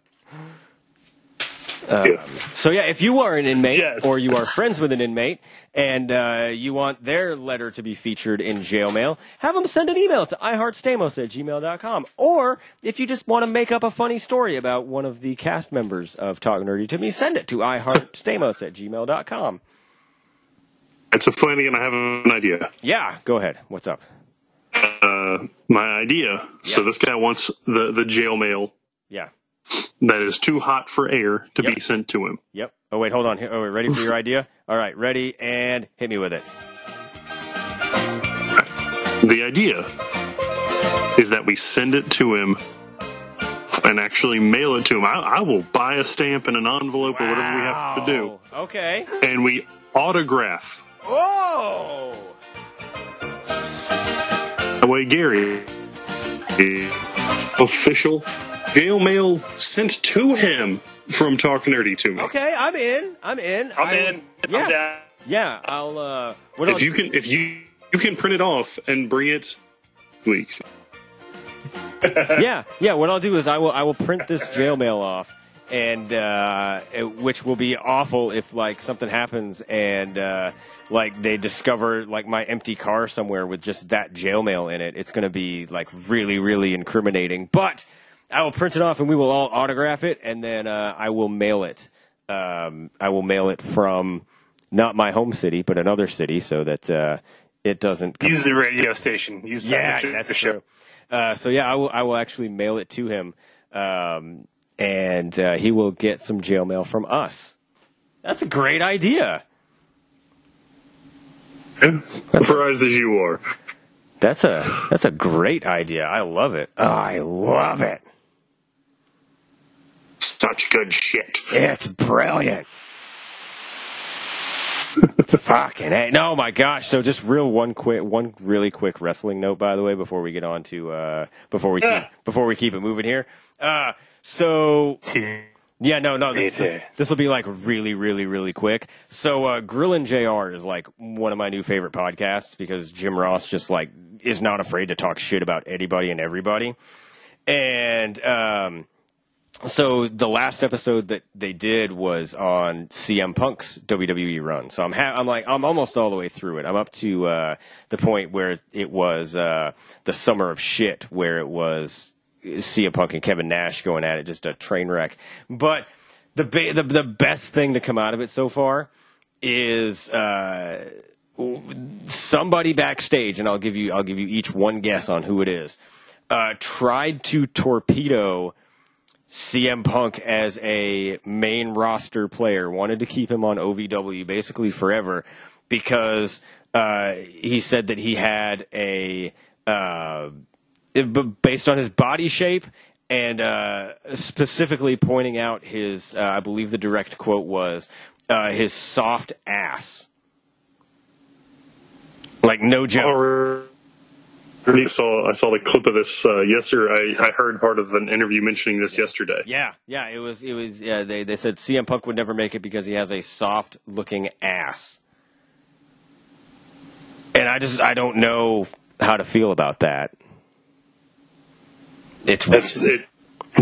Um, so yeah, if you are an inmate Yes. or you are friends with an inmate and uh, you want their letter to be featured in jail mail, have them send an email to iheartstamos at gmail.com. Or if you just want to make up a funny story about one of the cast members of Talk Nerdy to me, send it to iheartstamos at gmail.com. it's a Flanagan. I have an idea. Yeah, go ahead. What's up? Uh, my idea. So this guy wants the the jail mail Yeah. That is too hot for air to Yep. be sent to him. Yep. Oh wait, hold on. Oh, wait, ready for your idea? All right, ready and hit me with it. The idea is that we send it to him and actually mail it to him. I, I will buy a stamp and an envelope or whatever we have to do, Okay. and we autograph. Oh. That way, Gary, the official jail mail sent to him from Talk Nerdy to me. Okay, I'm in. I'm in. I'm I- in. Yeah. I'm down. Yeah, I'll. Uh, what I'll, If you can, if you you can print it off and bring it week. yeah, yeah. What I'll do is I will I will print this jail mail off, and uh, which will be awful if like something happens and uh, like they discover like my empty car somewhere with just that jail mail in it. It's going to be like really, really incriminating. But I will print it off and we will all autograph it, and then uh, I will mail it. Um, I will mail it from not my home city, but another city, so that uh, it doesn't. Use the radio station. Use yeah, the, that's true. Uh, so yeah, I will. I will actually mail it to him, um, and uh, he will get some jail mail from us. That's a great idea. Surprised as you are. That's a that's a great idea. I love it. Oh, I love it. Such good shit. It's brilliant. Fucking hey. No, my gosh. So just real one quick, one really quick wrestling note, by the way, before we get on to, uh, before we, keep, before we keep it moving here. Uh, so, yeah, no, no, this, this, this will be like really, really, really quick. So, uh, Grillin' JR is like one of my new favorite podcasts because Jim Ross just like is not afraid to talk shit about anybody and everybody. And, um, so the last episode that they did was on CM Punk's WWE run. So I'm ha- I'm like I'm almost all the way through it. I'm up to uh, the point where it was uh, the summer of shit, where it was CM Punk and Kevin Nash going at it, just a train wreck. But the ba- the the best thing to come out of it so far is. Uh, somebody backstage, and I'll give you I'll give you each one guess on who it is. Uh, tried to torpedo CM Punk as a main roster player, wanted to keep him on OVW basically forever because uh, he said that he had a uh, based on his body shape and uh, specifically pointing out his, uh, I believe the direct quote was uh, his soft ass. Like no joke. I saw I saw the clip of this uh, yesterday. I, I heard part of an interview mentioning this yesterday. Yeah, yeah, it was it was yeah, they they said CM Punk would never make it because he has a soft looking ass. And I just I don't know how to feel about that. It's That's it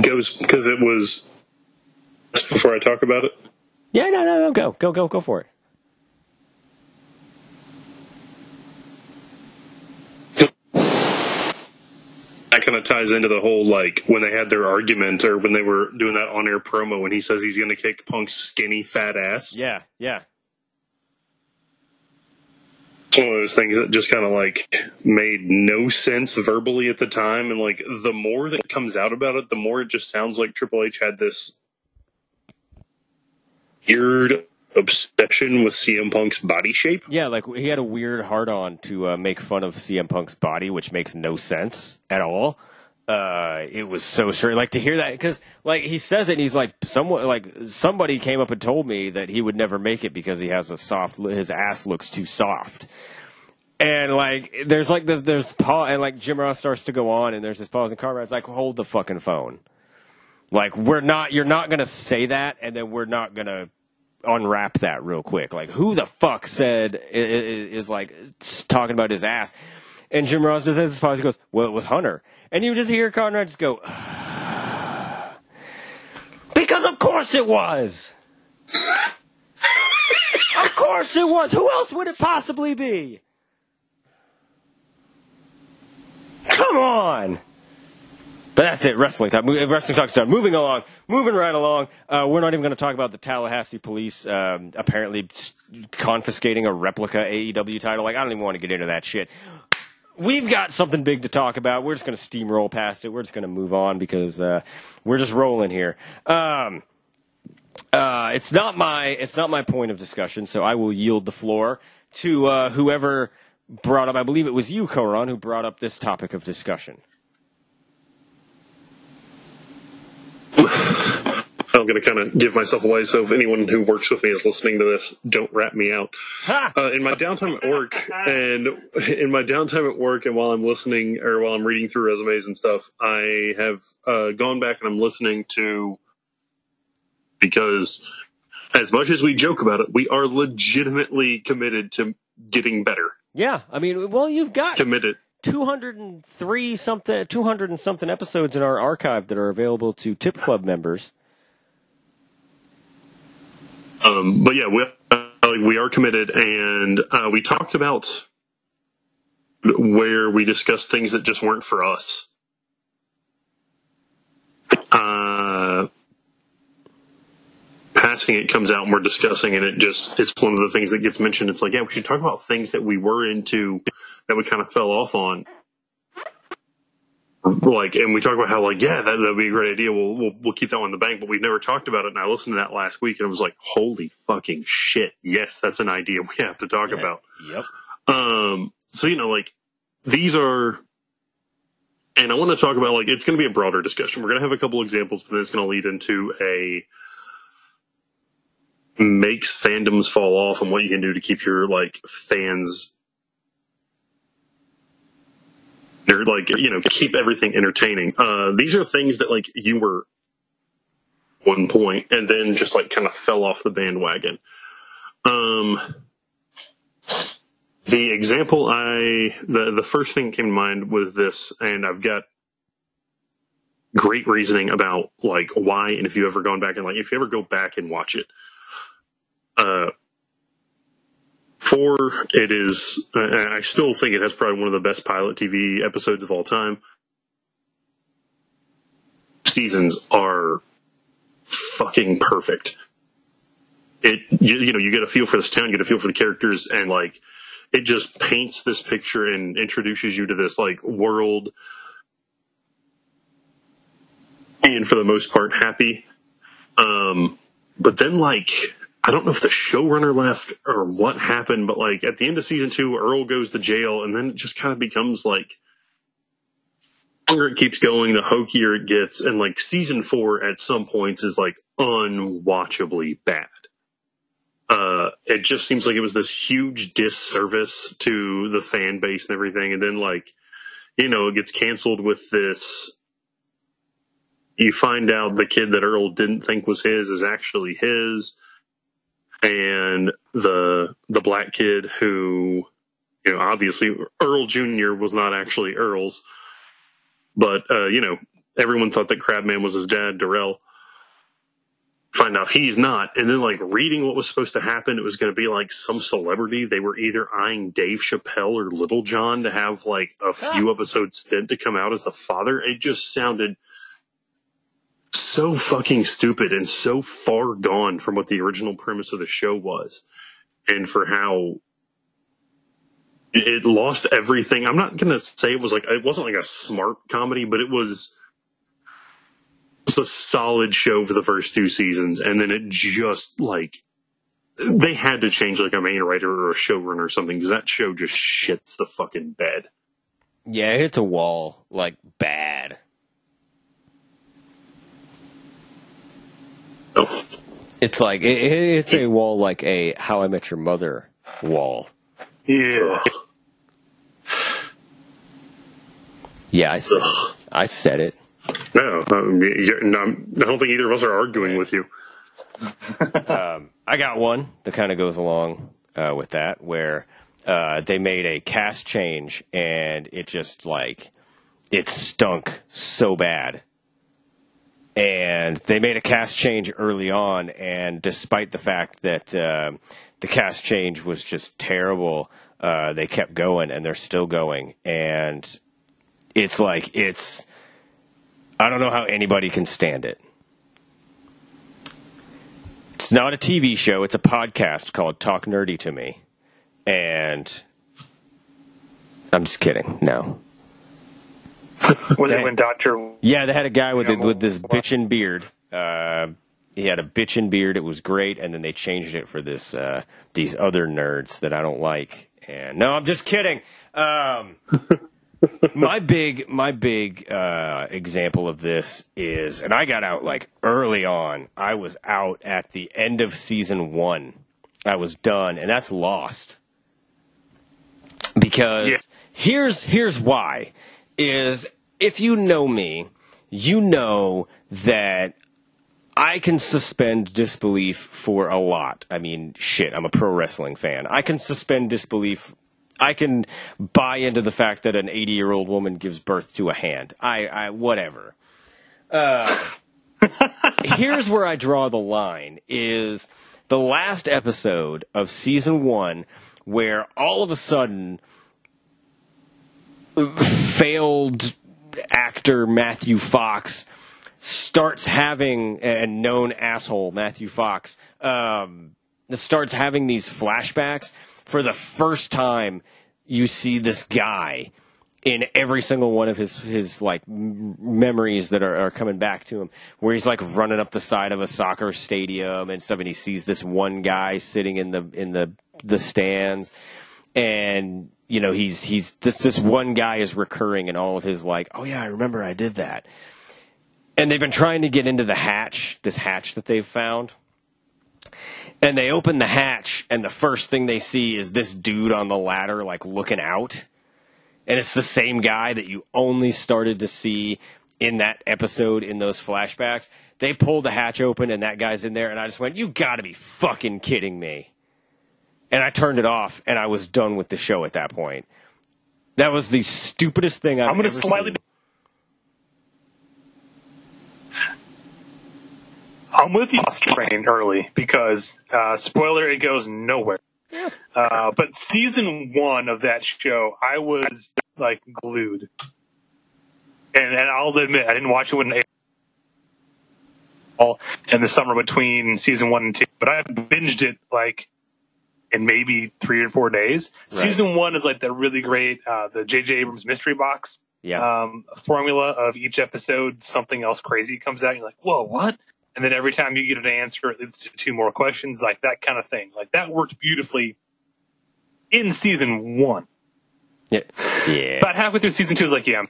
goes because it was before I talk about it. Yeah, no, no, no, go. Go go go for it. That kind of ties into the whole like when they had their argument or when they were doing that on air promo when he says he's going to kick Punk's skinny fat ass. Yeah, yeah. It's one of those things that just kind of like made no sense verbally at the time, and like the more that comes out about it, the more it just sounds like Triple H had this weird obsession with CM Punk's body shape. Yeah, like he had a weird hard on to uh, make fun of CM Punk's body, which makes no sense at all. Uh, it was so strange. Like to hear that because like he says it, and he's like someone like somebody came up and told me that he would never make it because he has a soft. His ass looks too soft. And like, there's like this, there's pause, and like Jim Ross starts to go on, and there's this pause, and Conrad's like, "Hold the fucking phone." Like, we're not, you're not gonna say that, and then we're not gonna unwrap that real quick. Like, who the fuck said is like talking about his ass? And Jim Ross just has this pause. He goes, "Well, it was Hunter," and you just hear Conrad just go, "Because of course it was." of course it was. Who else would it possibly be? Come on. But that's it. Wrestling talk. Wrestling talk's done. Moving along. Moving right along. Uh, we're not even going to talk about the Tallahassee police um, apparently confiscating a replica AEW title. Like I don't even want to get into that shit. We've got something big to talk about. We're just going to steamroll past it. We're just going to move on because uh, we're just rolling here. Um, uh, it's not my it's not my point of discussion, so I will yield the floor to uh, whoever brought up. I believe it was you, Koran, who brought up this topic of discussion. I'm going to kind of give myself away, so if anyone who works with me is listening to this, don't rat me out. Uh, in my downtime at work, and in my downtime at work, and while I'm listening or while I'm reading through resumes and stuff, I have uh, gone back and I'm listening to because as much as we joke about it, we are legitimately committed to getting better. Yeah, I mean, well, you've got Committed. 203 something, 200 and something episodes in our archive that are available to Tip Club members. Um, but yeah, we uh, we are committed, and uh, we talked about where we discussed things that just weren't for us. Uh, passing it comes out and we're discussing and it just it's one of the things that gets mentioned. It's like yeah we should talk about things that we were into that we kind of fell off on. Like and we talk about how like yeah that would be a great idea. We'll, we'll we'll keep that one in the bank but we've never talked about it. And i listened to that last week and i was like holy fucking shit. Yes that's an idea we have to talk about. Yep. um, so you know, like these are, and I want to talk about like it's going to be a broader discussion. We're going to have a couple examples, but then it's going to lead into a makes fandoms fall off and what you can do to keep your like fans. Or like you know keep everything entertaining. Uh, these are things that like you were one point and then just like kind of fell off the bandwagon. Um, the example I the the first thing that came to mind with this, and I've got great reasoning about like why, and if you ever gone back and like if you ever go back and watch it, uh, four it is. I still think it has probably one of the best pilot TV episodes of all time. Seasons are fucking perfect. It you, you know you get a feel for this town, you get a feel for the characters, and like it just paints this picture and introduces you to this like world and for the most part happy um but then like i don't know if the showrunner left or what happened but like at the end of season two earl goes to jail and then it just kind of becomes like longer it keeps going the hokier it gets and like season four at some points is like unwatchably bad uh, it just seems like it was this huge disservice to the fan base and everything. And then, like, you know, it gets canceled with this. You find out the kid that Earl didn't think was his is actually his, and the the black kid who, you know, obviously Earl Junior was not actually Earl's, but uh, you know, everyone thought that Crabman was his dad, Darnell find out he's not. And then like reading what was supposed to happen, it was going to be like some celebrity. They were either eyeing Dave Chappelle or Lil Jon to have like a few episodes stint to come out as the father. It just sounded so fucking stupid and so far gone from what the original premise of the show was and for how it lost everything. I'm not going to say it was like, it wasn't like a smart comedy, but it was, was a solid show for the first two seasons, and then it just like they had to change like a main writer or a showrunner or something because that show just shits the fucking bed. Yeah, it hits a wall like bad. Oh, It's like it, it- it's a wall like a How I Met Your Mother wall. Yeah. Yeah, I said, I said it. no, um, no, I don't think either of us are arguing with you. I got one that kind of goes along uh, with that, where uh, they made a cast change and it just like it stunk so bad. And they made a cast change early on, and despite the fact that uh, the cast change was just terrible, uh, they kept going and they're still going. And it's like it's I don't know how anybody can stand it. It's not a TV show, it's a podcast called Talk Nerdy to Me. And I'm just kidding. No. Was it when Doctor? Yeah, they had a guy with Yeah, it with this bitchin' beard. Uh, he had a bitchin' beard. It was great, and then they changed it for this uh, these other nerds that I don't like. And no, I'm just kidding. Um, my big my big uh, example of this is, and I got out like early on. I was out at the end of season one. I was done, and that's Lost. Because Yeah. here's here's why is if you know me, you know that I can suspend disbelief for a lot. I mean, shit, I'm a pro wrestling fan. I can suspend disbelief. I can buy into the fact that an 80 year old woman gives birth to a hand. I, I whatever. Uh, here's where I draw the line is the last episode of season one where all of a sudden failed actor Matthew Fox starts having a known asshole Matthew Fox um, starts having these flashbacks for the first time you see this guy in every single one of his his like m- memories that are, are coming back to him where he's like running up the side of a soccer stadium and stuff and he sees this one guy sitting in the in the the stands and you know he's he's this this one guy is recurring in all of his like oh yeah I remember I did that. And they've been trying to get into the hatch this hatch that they've found. And they open the hatch and the first thing they see is this dude on the ladder like looking out. And it's the same guy that you only started to see in that episode in those flashbacks. They pull the hatch open and that guy's in there and i just went you gotta be fucking kidding me and i turned it off and i was done with the show at that point that was the stupidest thing I've I'm going to ever slightly. seen. I'm with you, Lost Train early because uh, spoiler, it goes nowhere. Uh, but season one of that show, I was like glued, and and I'll admit I didn't watch it when all in the summer between season one and two, but I binged it like in maybe three or four days. Season one is like the really great uh, the J.J. Abrams mystery box yeah um, formula of each episode, something else crazy comes out. And you're like, whoa, what? And then every time you get an answer, it leads to two more questions, like that kind of thing. Like that worked beautifully in season one. yeah yeah About halfway through season two, is like, yeah.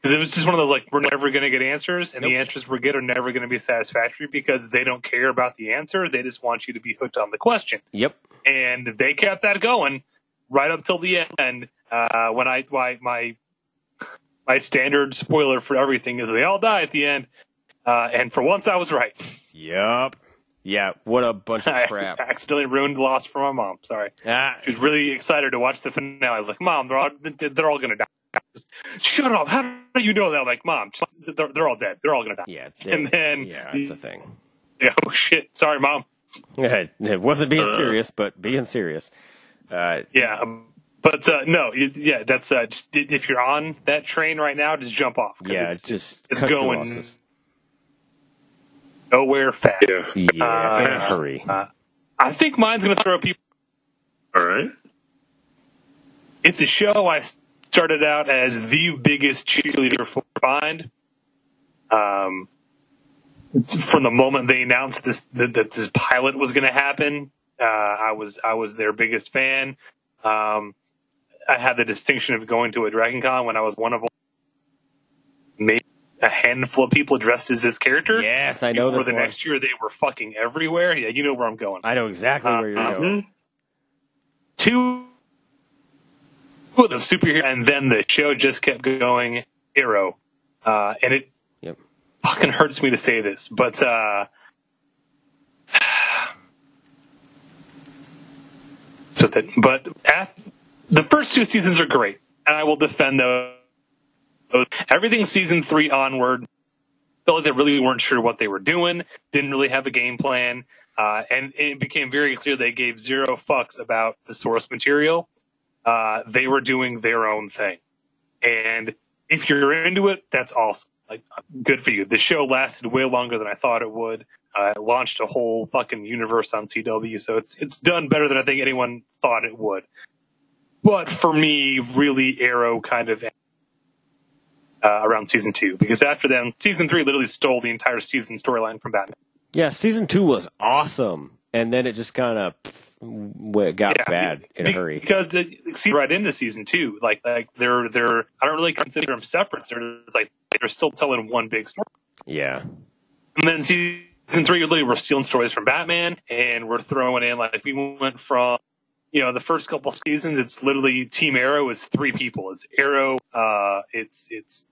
Because it was just one of those, like, we're never going to get answers, and the answers we get are never going to be satisfactory because they don't care about the answer. They just want you to be hooked on the question. yep And they kept that going right up till the end. Uh, when I, my, my, my standard spoiler for everything is they all die at the end. Uh, and for once I was right. Yep. Yeah. What a bunch of I crap. accidentally ruined Lost for my mom. Sorry. Ah, She was really excited to watch the finale. I was like, Mom, they're all, they're all going to die. Just, Shut up. How do you know that? I'm like, Mom, just- they're, they're all dead. They're all going to die. yeah. And then, yeah, that's a thing. Yeah, oh shit. Sorry, Mom. It it wasn't being serious, but being serious. Uh, Yeah. um, But uh, no, it, yeah, that's uh, just, if you're on that train right now, just jump off. 'cause yeah, it's, just it's going losses. nowhere fast. Yeah. Yeah, Uh, in a hurry. I think mine's going to throw people. All right. It's a show I started out as the biggest cheerleader for Find. Um, from the moment they announced this that, that this pilot was going to happen, uh, I was I was their biggest fan. Um, I had the distinction of going to a Dragon Con when I was one of maybe a handful of people dressed as this character. yes, I know Before this the one. next year, they were fucking everywhere. Yeah, you know where I'm going. I know exactly where you're Uh, going. two of superhero, and then the show just kept going. Arrow, uh, and it Yep. fucking hurts me to say this, but uh, but the, but at, the first two seasons are great, and I will defend those. Everything season three onward felt like they really weren't sure what they were doing, didn't really have a game plan, uh, and it became very clear they gave zero fucks about the source material. Uh, they were doing their own thing, and if you're into it, that's awesome. Like, good for you. The show lasted way longer than I thought it would. Uh, it launched a whole fucking universe on CW, so it's it's done better than I think anyone thought it would. But for me, really, Arrow kind of uh, around season two because after then, season three literally stole the entire season storyline from Batman. Yeah, season two was awesome, and then it just kind of got Yeah, bad in a hurry. because they see right into season two. Like like they're they're I don't really consider them separate. They're just like they're still telling one big story. Yeah, And then season three, literally, we're stealing stories from Batman, and we're throwing in like we went from, you know, the first couple seasons. It's literally Team Arrow is three people. It's Arrow, uh, it's it's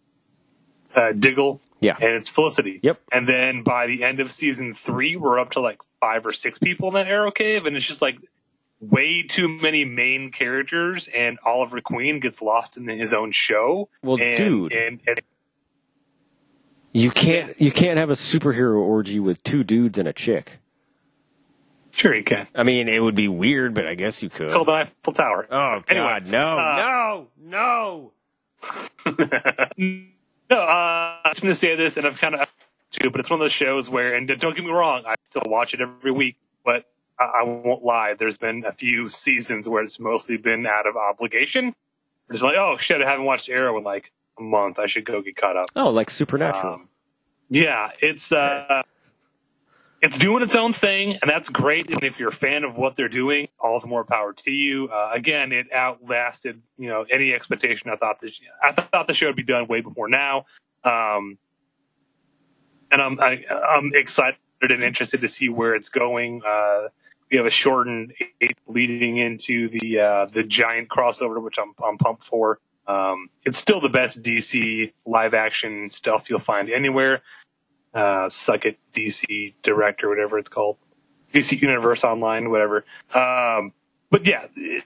uh, Diggle, yeah, and it's Felicity. Yep. And then by the end of season three, we're up to like five or six people in that Arrow cave, and it's just like way too many main characters, and Oliver Queen gets lost in his own show. Well, and, dude. and, and You can't you can't have a superhero orgy with two dudes and a chick. Sure, you can. I mean, it would be weird, but I guess you could. Called the Eiffel Tower. Oh Anyway, God, no, uh, no, no. No, uh, I was going to say this, and I've kind of too, but it's one of those shows where, and don't get me wrong, I still watch it every week, but I, I won't lie. There's been a few seasons where it's mostly been out of obligation. It's like, oh shit, I haven't watched Arrow in like a month. I should go get caught up. Oh, like Supernatural. Um, yeah, it's uh, it's doing its own thing, and that's great. And if you're a fan of what they're doing, all the more power to you. Uh, again, it outlasted you know any expectation. I thought this, I thought the show would be done way before now, um, and I'm I, I'm excited and interested to see where it's going. Uh, we have a shortened eight leading into the uh, the giant crossover, which I'm I'm pumped for. Um, it's still the best DC live action stuff you'll find anywhere. Uh, suck it, DC director, whatever it's called, DC Universe Online, whatever. Um, but yeah, it,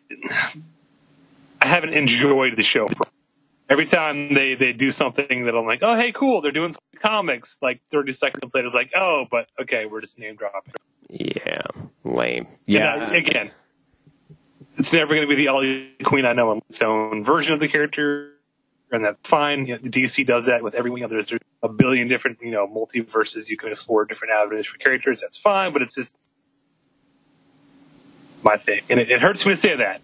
I haven't enjoyed the show. Every time they, they do something that I'm like, oh hey, cool, they're doing some comics. Like 30 seconds later, it's like, oh, but okay, we're just name dropping. Yeah, lame. Yeah, Yeah, again, it's never going to be the Ollie Queen I know on its own version of the character, and that's fine. You know, the DC does that with every everyone. There's, there's a billion different, you know, multiverses you can explore different avenues for characters. That's fine, but it's just my thing, and it, it hurts me to say that.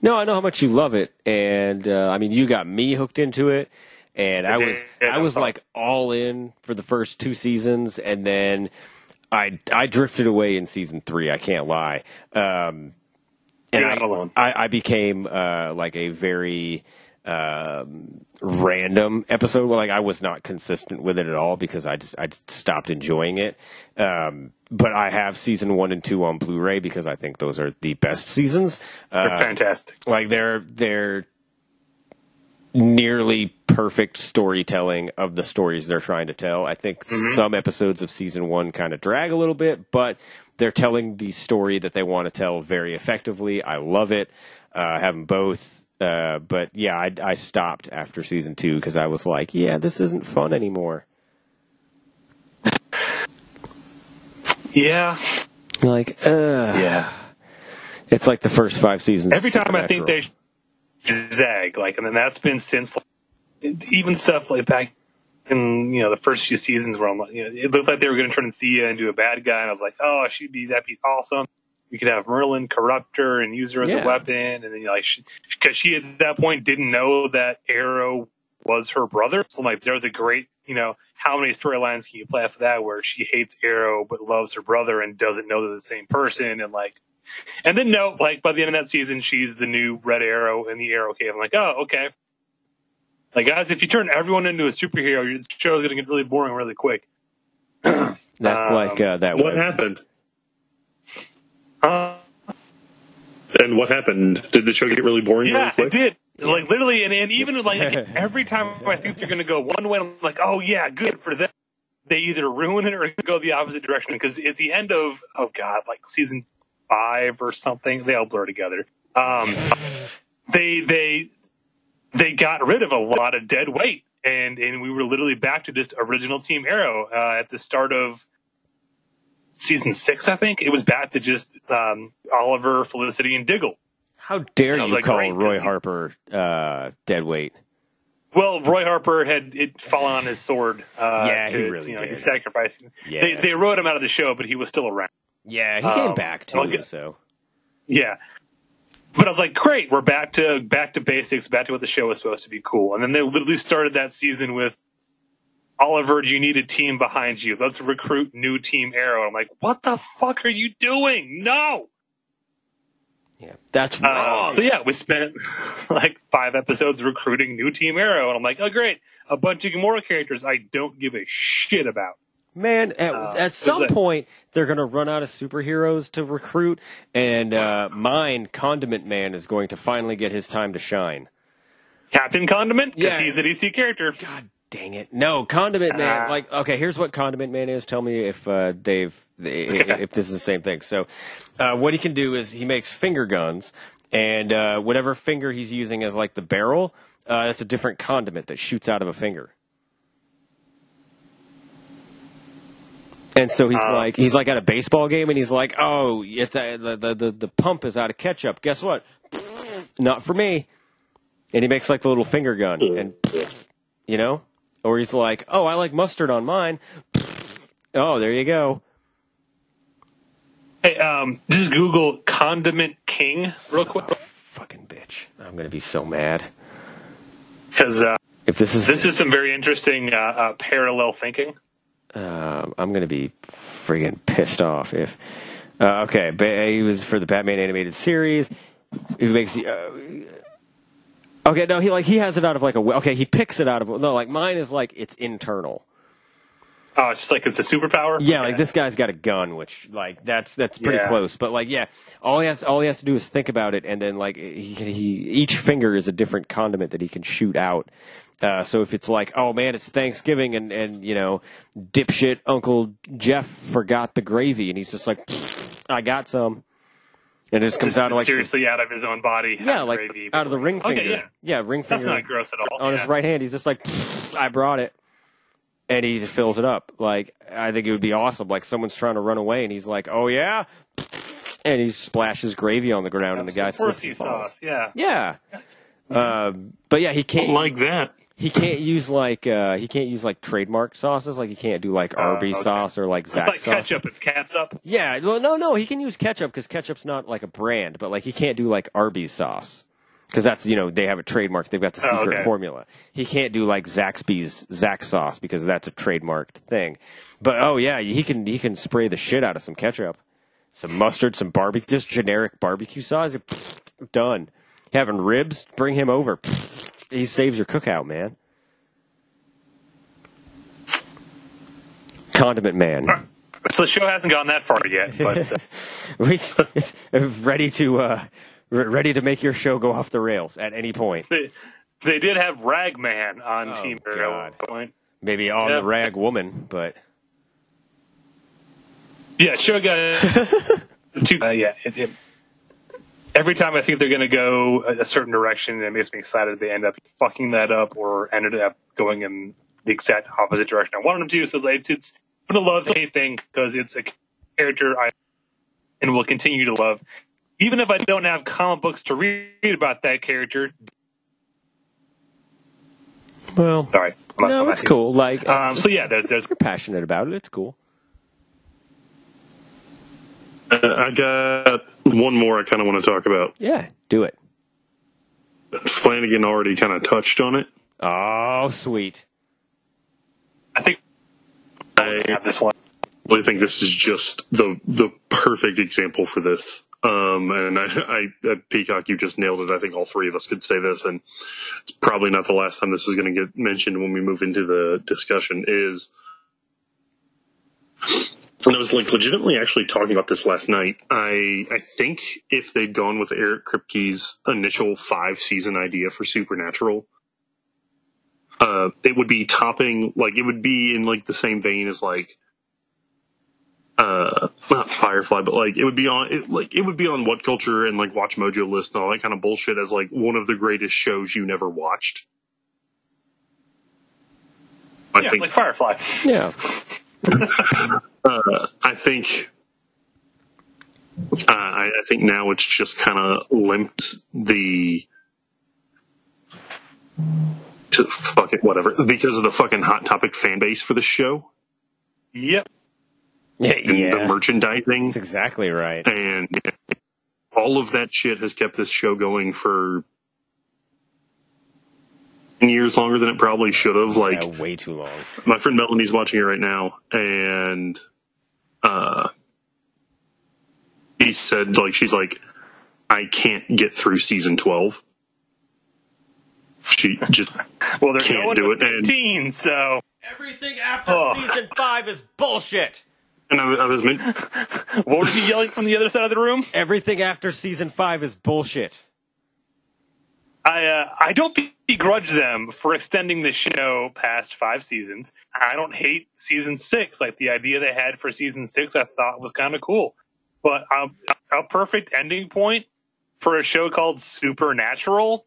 No, I know how much you love it, and uh, I mean, you got me hooked into it, and I was I was like all in for the first two seasons, and then I I drifted away in season three. I can't lie, um, and I, alone. I, I became uh, like a very um, random episode. Well, like I was not consistent with it at all because I just I just stopped enjoying it. Um, but I have season one and two on Blu-ray because I think those are the best seasons. They're Uh, fantastic. like they're they're nearly perfect storytelling of the stories they're trying to tell. I think some episodes of season one kind of drag a little bit, but they're telling the story that they want to tell very effectively. I love it. Uh, I have them both. Uh, but yeah, I, I stopped after season two because I was like, yeah, this isn't fun anymore. Yeah, Like, uh, yeah. it's like the first five seasons. of Every time I think they zag, like, and then that's been since like, even stuff like back in you know the first few seasons where I'm like, you know, it looked like they were going to turn Thea into a bad guy, and I was like, oh, she'd be that'd be awesome. We could have Merlyn corrupt her and use her as Yeah. a weapon, and then you know, like because she, at that point didn't know that Arrow was her brother. So like there was a great you know how many storylines can you play after that where she hates Arrow but loves her brother and doesn't know they're the same person and like and then no like by the end of that season she's the new Red Arrow in the Arrow Cave. I'm like oh okay. Like guys, if you turn everyone into a superhero, your show's gonna get really boring really quick. That's um, like uh, that. What web- happened? Uh, And what happened? Did the show get really boring really Yeah, quick? it did. Like literally, and, and even like every time I think they're going to go one way, I'm like, oh yeah, good for them. They either ruin it or go the opposite direction. Because at the end of oh god, like season five or something, they all blur together. Um, they they they got rid of a lot of dead weight, and and we were literally back to just original Team Arrow uh, at the start of season six. I think it was back to just um, Oliver, Felicity, and Diggle. How dare you like, call Roy Harper uh, dead weight? Well, Roy Harper had it fallen on his sword. Uh, Yeah, he really you know, did. He's sacrificing. Yeah. They, they wrote him out of the show, but he was still around. Yeah, he came Um, back I'll too. get- So Yeah. But I was like, great, we're back to back to basics, back to what the show was supposed to be cool. And then they literally started that season with Oliver, you need a team behind you. Let's recruit new team Arrow. I'm like, what the fuck are you doing? No. yeah, that's Uh, wrong. so yeah, we spent like five episodes recruiting new Team Arrow, and I'm like, oh great, a bunch of Gamora characters I don't give a shit about. Man, at, Uh, at some point they're going to run out of superheroes to recruit, and uh, mine, Condiment Man, is going to finally get his time to shine. Captain Condiment, because Yeah. he's a DC character. God dang it! No, Condiment Man. Ah. Like, okay, here's what Condiment Man is. Tell me if uh, they've if this is the same thing. So, uh, what he can do is he makes finger guns, and uh, whatever finger he's using as like the barrel, uh, that's a different condiment that shoots out of a finger. And so he's Um, like, he's like at a baseball game, and he's like, "Oh, it's the, the the the pump is out of ketchup. Guess what? Not for me." And he makes like the little finger gun, and you know, or he's like, "Oh, I like mustard on mine." Oh, there you go. Hey, um, just Google Condiment King real quick Fucking bitch! I'm gonna be so mad because uh, if this is this is some very interesting uh, uh, parallel thinking. Um, I'm gonna be friggin' pissed off if. Uh, okay, but he was for the Batman animated series. He makes the. Okay, no, he like he has it out of like a. Okay, he picks it out of no, like mine is like it's internal. Oh, it's just like it's a superpower. Yeah, Okay. like this guy's got a gun, which like that's that's pretty Yeah. close. But like, yeah, all he has all he has to do is think about it, and then like he he each finger is a different condiment that he can shoot out. Uh, so if it's like, oh man, it's Thanksgiving, and and you know, dipshit Uncle Jeff forgot the gravy, and he's just like, I got some, it just comes out like seriously out of his own body. yeah, like gravy. out of the ring Okay, finger. yeah. yeah, ring finger. That's not gross at all. on yeah. his right hand. He's just like, I brought it, and he fills it up. Like I think it would be awesome. Like someone's trying to run away, and he's like, "Oh yeah," and he splashes gravy on the ground, and the guy horsey sauce. Yeah. Yeah. Um, but yeah, he can't like that. He can't use like uh, he can't use like trademark sauces. Like he can't do like Arby's Oh, okay. sauce or like. It's like sauce. ketchup. It's catsup. Yeah, well, no, no, he can use ketchup because ketchup's not like a brand, but like he can't do like Arby's sauce because that's you know they have a trademark. They've got the Oh, secret okay. formula. He can't do like Zaxby's Zax sauce because that's a trademarked thing. But oh yeah, he can he can spray the shit out of some ketchup, some mustard, some barbecue, just generic barbecue sauce. Done. Having ribs, bring him over. He saves your cookout, man. Condiment man. So the show hasn't gone that far yet, but uh, we ready to uh, ready to make your show go off the rails at any point. they, they did have Ragman on Oh, Team God. point. Maybe on Yeah. the rag woman, but Yeah, show got two. Uh, yeah, it, it, every time I think they're going to go a, a certain direction, it makes me excited. They end up fucking that up or ended up going in the exact opposite direction I wanted them to. So it's it's been a love hate thing because it's a character I and will continue to love, even if I don't have comic books to read about that character. well, Sorry, I'm no, not it's cool. Like, Um, so yeah, there, there's you're passionate about it. It's cool. Uh, I got one more I kind of want to talk about. Yeah, do it. Flanagan already kind of touched on it. Oh, sweet. I think I I have this one. I think this is just the the perfect example for this. Um, and I, I, at Peacock, you just nailed it. I think all three of us could say this, and it's probably not the last time this is going to get mentioned when we move into the discussion. Is and I was like legitimately actually talking about this last night. I I think if they'd gone with Eric Kripke's initial five season idea for Supernatural, uh, it would be topping like it would be in like the same vein as like uh not Firefly, but like it would be on it, like it would be on What Culture and like Watch Mojo list and all that kind of bullshit as like one of the greatest shows you never watched. I Yeah, think like Firefly. Yeah, uh, I think uh, I, I think now it's just kind of limped the to fuck it whatever because of the fucking hot topic fan base for the show Yep. yeah, and the yeah. merchandising That's exactly right. and all of that shit has kept this show going for years longer than it probably should have. Like Yeah, way too long. my friend Melanie's watching it right now, and uh, he said like she's like, I can't get through season twelve. She just Well, they're Can't going do to it, and- so Everything after Oh. season five is bullshit. and I, I was meant, what would he be yelling from the other side of the room? Everything after season five is bullshit. I uh, I don't begrudge them for extending the show past five seasons. I don't hate season six. Like the idea they had for season six, I thought was kind of cool. But um, a perfect ending point for a show called Supernatural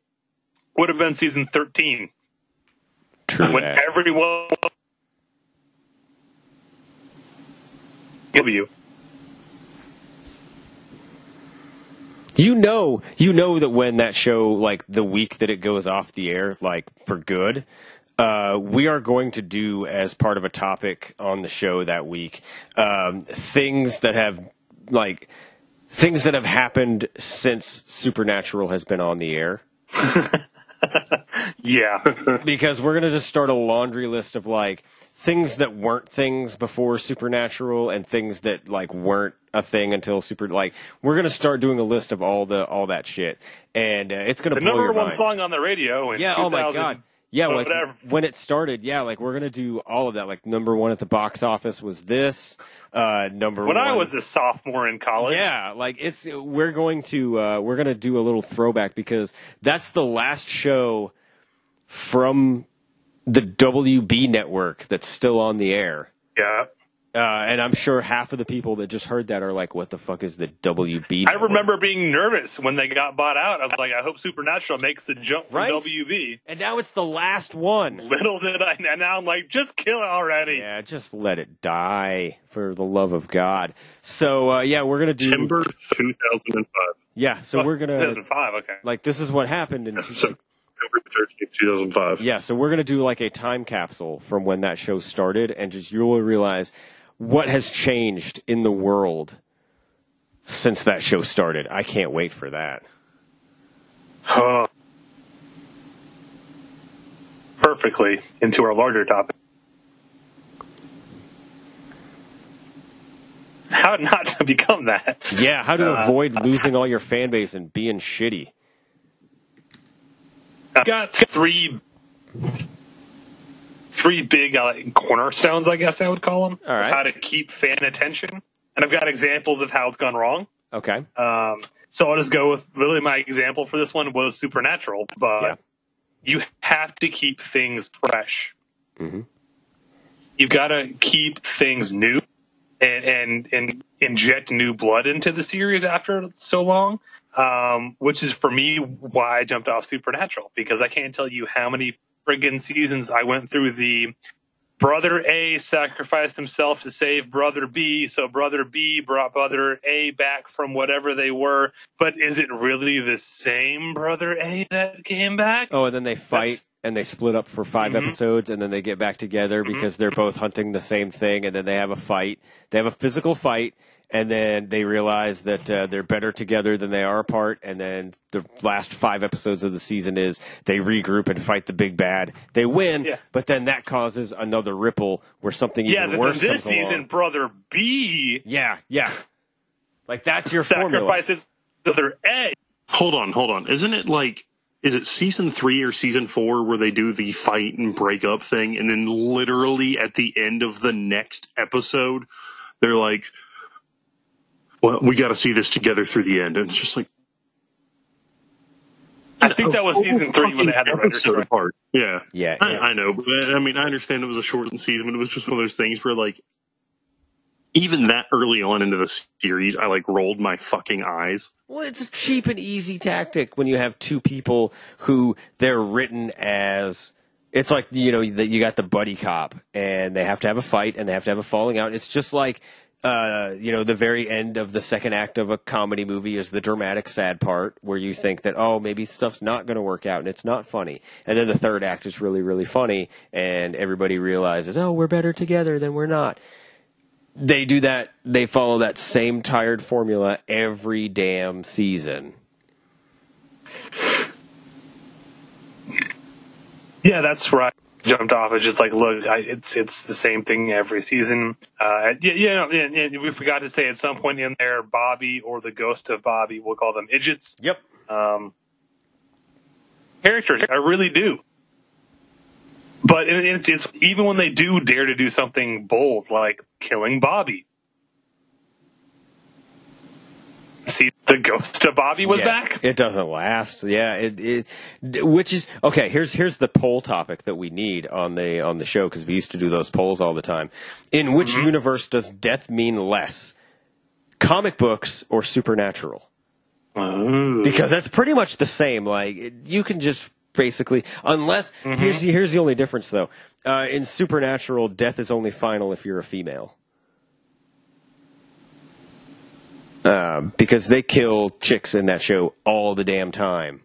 would have been season thirteen, True. when that. everyone W. You know, you know that when that show, like the week that it goes off the air, like for good, uh, we are going to do as part of a topic on the show that week um, things that have like things that have happened since Supernatural has been on the air. Yeah. because we're gonna just start a laundry list of like things that weren't things before Supernatural and things that like weren't a thing until Super. Like we're gonna start doing a list of all the all that shit, and uh, it's gonna the blow number your one mind. song on the radio in yeah. Oh my 2000 god. Yeah, like whatever. when it started, yeah, like we're gonna do all of that. Like number one at the box office was this. Uh, number When one. I was a sophomore in college. Yeah, like it's we're going to uh, we're going to do a little throwback because that's the last show from the WB network that's still on the air. Yeah. Uh, and I'm sure half of the people that just heard that are like, "What the fuck is the WB?" I remember being nervous when they got bought out. I was like, I hope Supernatural makes the jump from Right? WB. and now it's the last one. Little did I, and now I'm like, just kill it already. Yeah, just let it die for the love of God. So uh, yeah, we're gonna do. September 2005. Yeah, so we're gonna 2005, okay. like this is what happened in. September 13th, 2005. Yeah, so we're going to do like a time capsule from when that show started, and just you will realize what has changed in the world since that show started. I can't wait for that. Oh. Perfectly into our larger topic. How not to become that? Yeah, how to Uh, avoid losing all your fan base and being shitty. I've got three, three big uh, cornerstones, I guess I would call them. All right. How to keep fan attention, and I've got examples of how it's gone wrong. Okay. Um, so I'll just go with really my example for this one was Supernatural, but Yeah. you have to keep things fresh. Mhm. You've got to keep things new and, and and inject new blood into the series after so long. Um, which is for me why I jumped off Supernatural because I can't tell you how many friggin' seasons I went through the Brother A sacrificed himself to save Brother B, so Brother B brought Brother A back from whatever they were. But is it really the same Brother A that came back? Oh, and then they fight That's- and they split up for 5 Mhm. episodes, and then they get back together because they're both hunting the same thing, and then they have a fight. They have a physical fight, and then they realize that uh, they're better together than they are apart. And then the last five episodes of the season is they regroup and fight the big bad. They win, Yeah. but then that causes another ripple where something yeah, even then worse this comes season, along. Brother B Yeah, yeah. Like that's your formula. sacrifices Brother A. Hold on, hold on. Isn't it like, is it season three or season four where they do the fight and break up thing, and then literally at the end of the next episode, they're like, "Well, we got to see this together through the end," and it's just like. I think that was oh, season three when they had the Fucking writer's episode strike. apart. Yeah, Yeah, I, yeah. I know, but I mean, I understand it was a shortened season, but it was just one of those things where, like, even that early on into the series, I like rolled my fucking eyes. Well, it's a cheap and easy tactic when you have two people who they're written as. It's like you know that you got the buddy cop, and they have to have a fight, and they have to have a falling out. It's just like uh, you know the very end of the second act of a comedy movie is the dramatic sad part where you think that oh maybe stuff's not going to work out and it's not funny, and then the third act is really really funny, and everybody realizes oh we're better together than we're not. They do that they follow that same tired formula every damn season. Yeah, that's right. Jumped off. It's just like, look, I, it's it's the same thing every season. Uh, yeah, yeah, yeah, yeah, we forgot to say at some point in there, Bobby or the ghost of Bobby, we'll call them idiots. yep Um, characters, I really do. But it, it's, it's even when they do dare to do something bold, like killing Bobby. See, the ghost of Bobby was Yeah, back. it doesn't last yeah it, it which is okay here's here's the poll topic that we need on the on the show because we used to do those polls all the time in which Mm-hmm. universe does death mean less comic books or supernatural Oh. because that's pretty much the same. Like you can just basically, unless here's the, here's the only difference though. Uh, in Supernatural, death is only final if you're a female. Uh, because they kill chicks in that show all the damn time.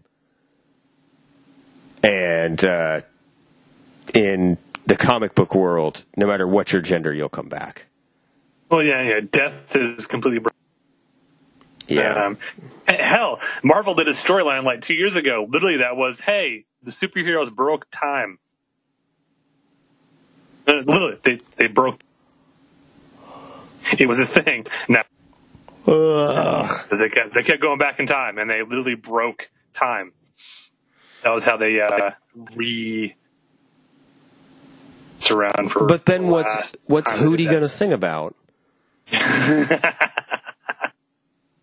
And uh, in the comic book world, no matter what your gender, you'll come back. Well, yeah, yeah. Death is completely. Yeah. Um, hell, Marvel did a storyline like two years ago. Literally, that was, "Hey, the superheroes broke time." Uh, Literally, they they broke. It was a thing. Now, because they kept they kept going back in time, and they literally broke time. That was how they uh, re. Around for but then the what's what's Hootie going to sing about?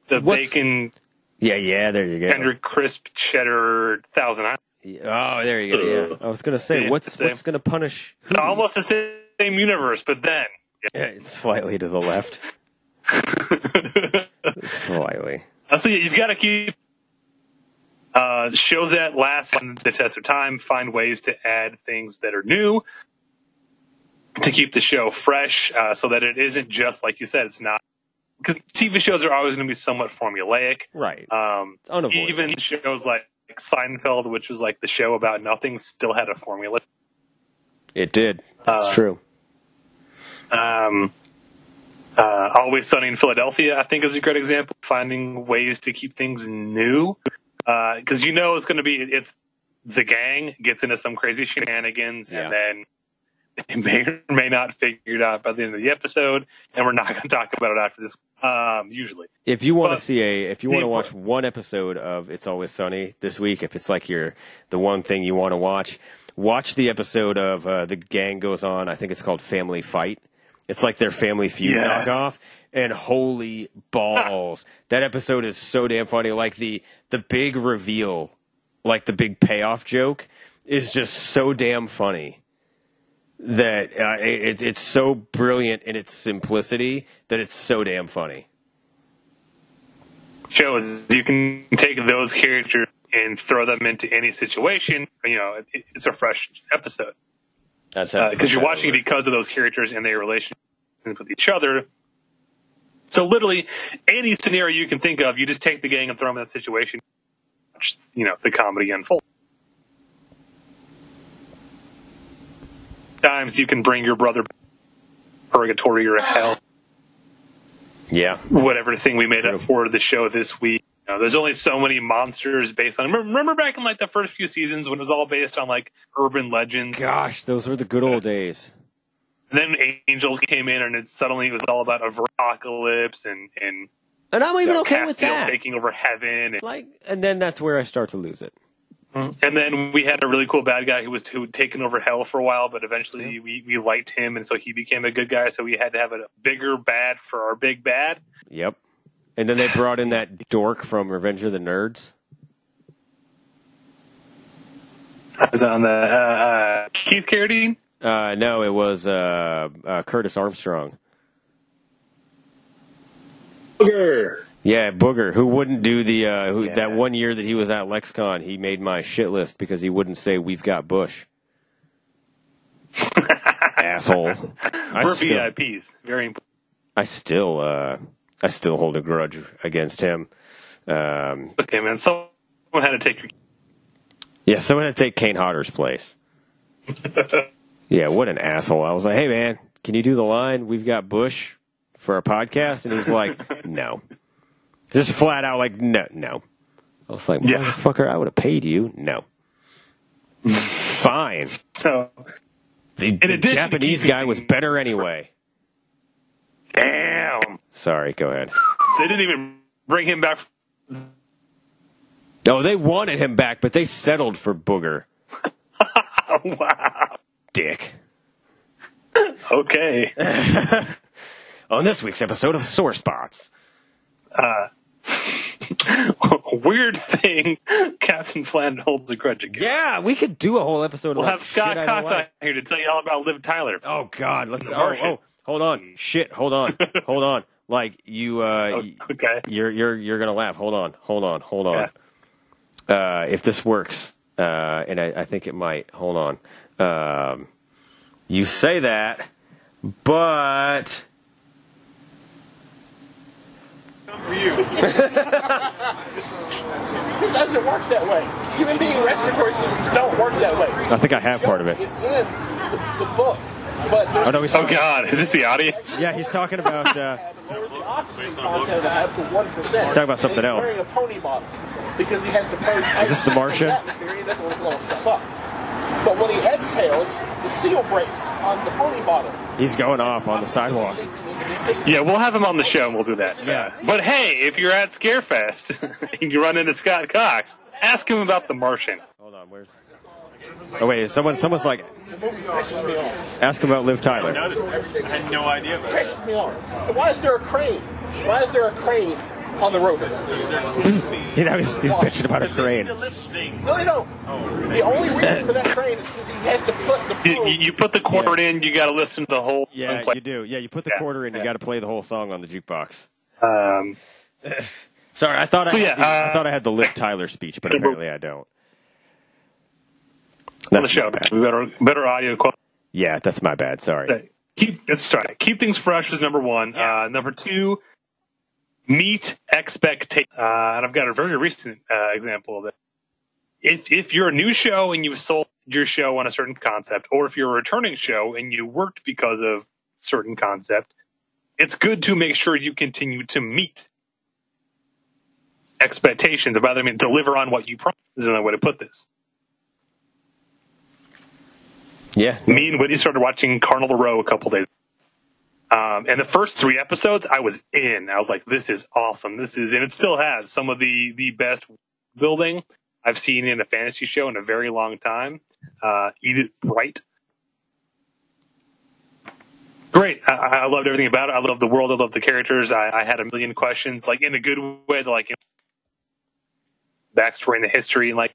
The what's- bacon Yeah, yeah, there you go. tender crisp cheddar thousand Island. Oh, there you go. Yeah, I was going to say, Yeah, what's what's going to punish? It's almost the same universe, but then Yeah, it's slightly to the left. slightly. so you've got to keep uh, shows that last the test of time. Find ways to add things that are new to keep the show fresh, uh, so that it isn't just like you said. It's not because TV shows are always going to be somewhat formulaic. Right. Um, Unavoidable. even shows like Seinfeld, which was like the show about nothing, still had a formula. It did. That's uh, true. Um, uh, Always Sunny in Philadelphia, I think, is a great example. of Finding ways to keep things new, because you know it's going to be it's the gang gets into some crazy shenanigans, Yeah. and then they may or may not figure it out by the end of the episode, and we're not going to talk about it after this. Um, usually, If you want to see a, if you want to watch one episode of It's Always Sunny this week, if it's like your the one thing you want to watch, watch the episode of uh, the gang goes on. I think it's called Family Fight. It's like their Family Feud Yes. knockoff, and holy balls, that episode is so damn funny. Like the the big reveal, like the big payoff joke, is just so damn funny that uh, it, it's so brilliant in its simplicity that it's so damn funny. shows you can take those characters and throw them into any situation. You know, it, it's a fresh episode. That's how because Uh, you're watching it because of those characters and their relationship with each other. So literally, any scenario you can think of, you just take the gang and throw them in that situation. Watch, You know, the comedy unfold. Times you can bring your brother purgatory or hell, Yeah. whatever thing we made True. up for the show this week. Know, there's only so many monsters based on. Remember, back in like the first few seasons when it was all based on like urban legends. Gosh, those were the good old days. And then angels came in, and it suddenly it was all about a apocalypse and and And I'm you even know, okay with that. taking over heaven. And, Like, and then that's where I start to lose it. Mm-hmm. and then we had a really cool bad guy who was who taken over hell for a while, but eventually we we liked him, and so he became a good guy. So we had to have a bigger bad for our big bad. Yep. And then they brought in that dork from Revenge of the Nerds. Was on the uh, uh, Keith Carradine. Uh, no, it was uh, uh, Curtis Armstrong. Booger. Yeah, Booger, who wouldn't do the uh, who, Yeah. that one year that he was at LexCon, he made my shit list because he wouldn't say we've got Bush. Asshole. I We're still, VIPs. Very important. I still, uh, I still hold a grudge against him. Um, Okay, man. Someone had to take your. yeah, someone had to take Kane Hodder's place. yeah, what an asshole! I was like, "Hey, man, can you do the line? We've got Bush for our podcast," and he's like, "No." Just flat out like no, no. I was like, Yeah. motherfucker, I would have paid you. No. Fine. So The, the Japanese guy was better anyway. damn, Sorry, go ahead. they didn't even bring him back. No, they wanted him back, but they settled for Booger. wow. Dick. Okay. On this week's episode of Sore Spots. Uh, weird thing. Captain Flan holds a grudge again. Yeah, we could do a whole episode. We'll have Scott shit I don't Costa like. here to tell you all about Liv Tyler. Oh God, let's. Oh, oh, hold on. Shit, hold on, hold on. Like you, uh, oh, okay. You're you're you're gonna laugh. Hold on, hold on, hold on. Uh, if this works, uh, and I, I think it might. Hold on. Um, you say that, but For you. It doesn't work that way. Human being respiratory systems don't work that way. I think I have part of it. It's in the, the book. But Oh, no, he's Oh God, is this the audio? Yeah, he's talking about. Uh, lowers the oxygen content up to one percent. He's talking about something else. Wearing a pony bottle because he has to purge. Is this The Martian? Atmosphere. He doesn't want to blow himself up. But when he exhales, the seal breaks on the pony bottle. he's going off on the sidewalk. Yeah, we'll have him on the show and we'll do that. Yeah. But hey, if you're at Scarefest and you run into Scott Cox, ask him about The Martian. Hold on, where's? Oh wait, someone, someone's like, The movie pisses me off. ask him about Liv Tyler. I had no idea about Pisses me off. Why is there a crane? Why is there a crane on the rover? You know, he's, he's bitching about a crane. No, they don't. The only reason for that crane is because he has to put the You, you, you put the quarter in, you got to listen to the whole. Yeah, play. you do. Yeah, you put the Yeah. quarter in, you got to play the whole song on the jukebox. Um, Sorry, I thought So, I, yeah, had the, I uh, thought I had the Liv Tyler speech, but apparently I don't. On the show, my bad. better better audio quality. Yeah, that's my bad. Sorry. Keep sorry. Keep things fresh is number one. Uh, number two, meet expectations. Uh, and I've got a very recent uh, example of that. If if you're a new show and you've sold your show on a certain concept, or if you're a returning show and you worked because of certain concept, it's good to make sure you continue to meet expectations. About I mean, deliver on what you promised. Is another way to put this. Yeah. Me and Whitney started watching Carnival Row a couple days. Um, and the first three episodes, I was in. I was like, "This is awesome. This is," and it still has some of the the best building I've seen in a fantasy show in a very long time. Uh, Eat it right. Great. I, I loved everything about it. I love the world. I love the characters. I, I had a million questions, like in a good way, like you know, backstory and the history, and like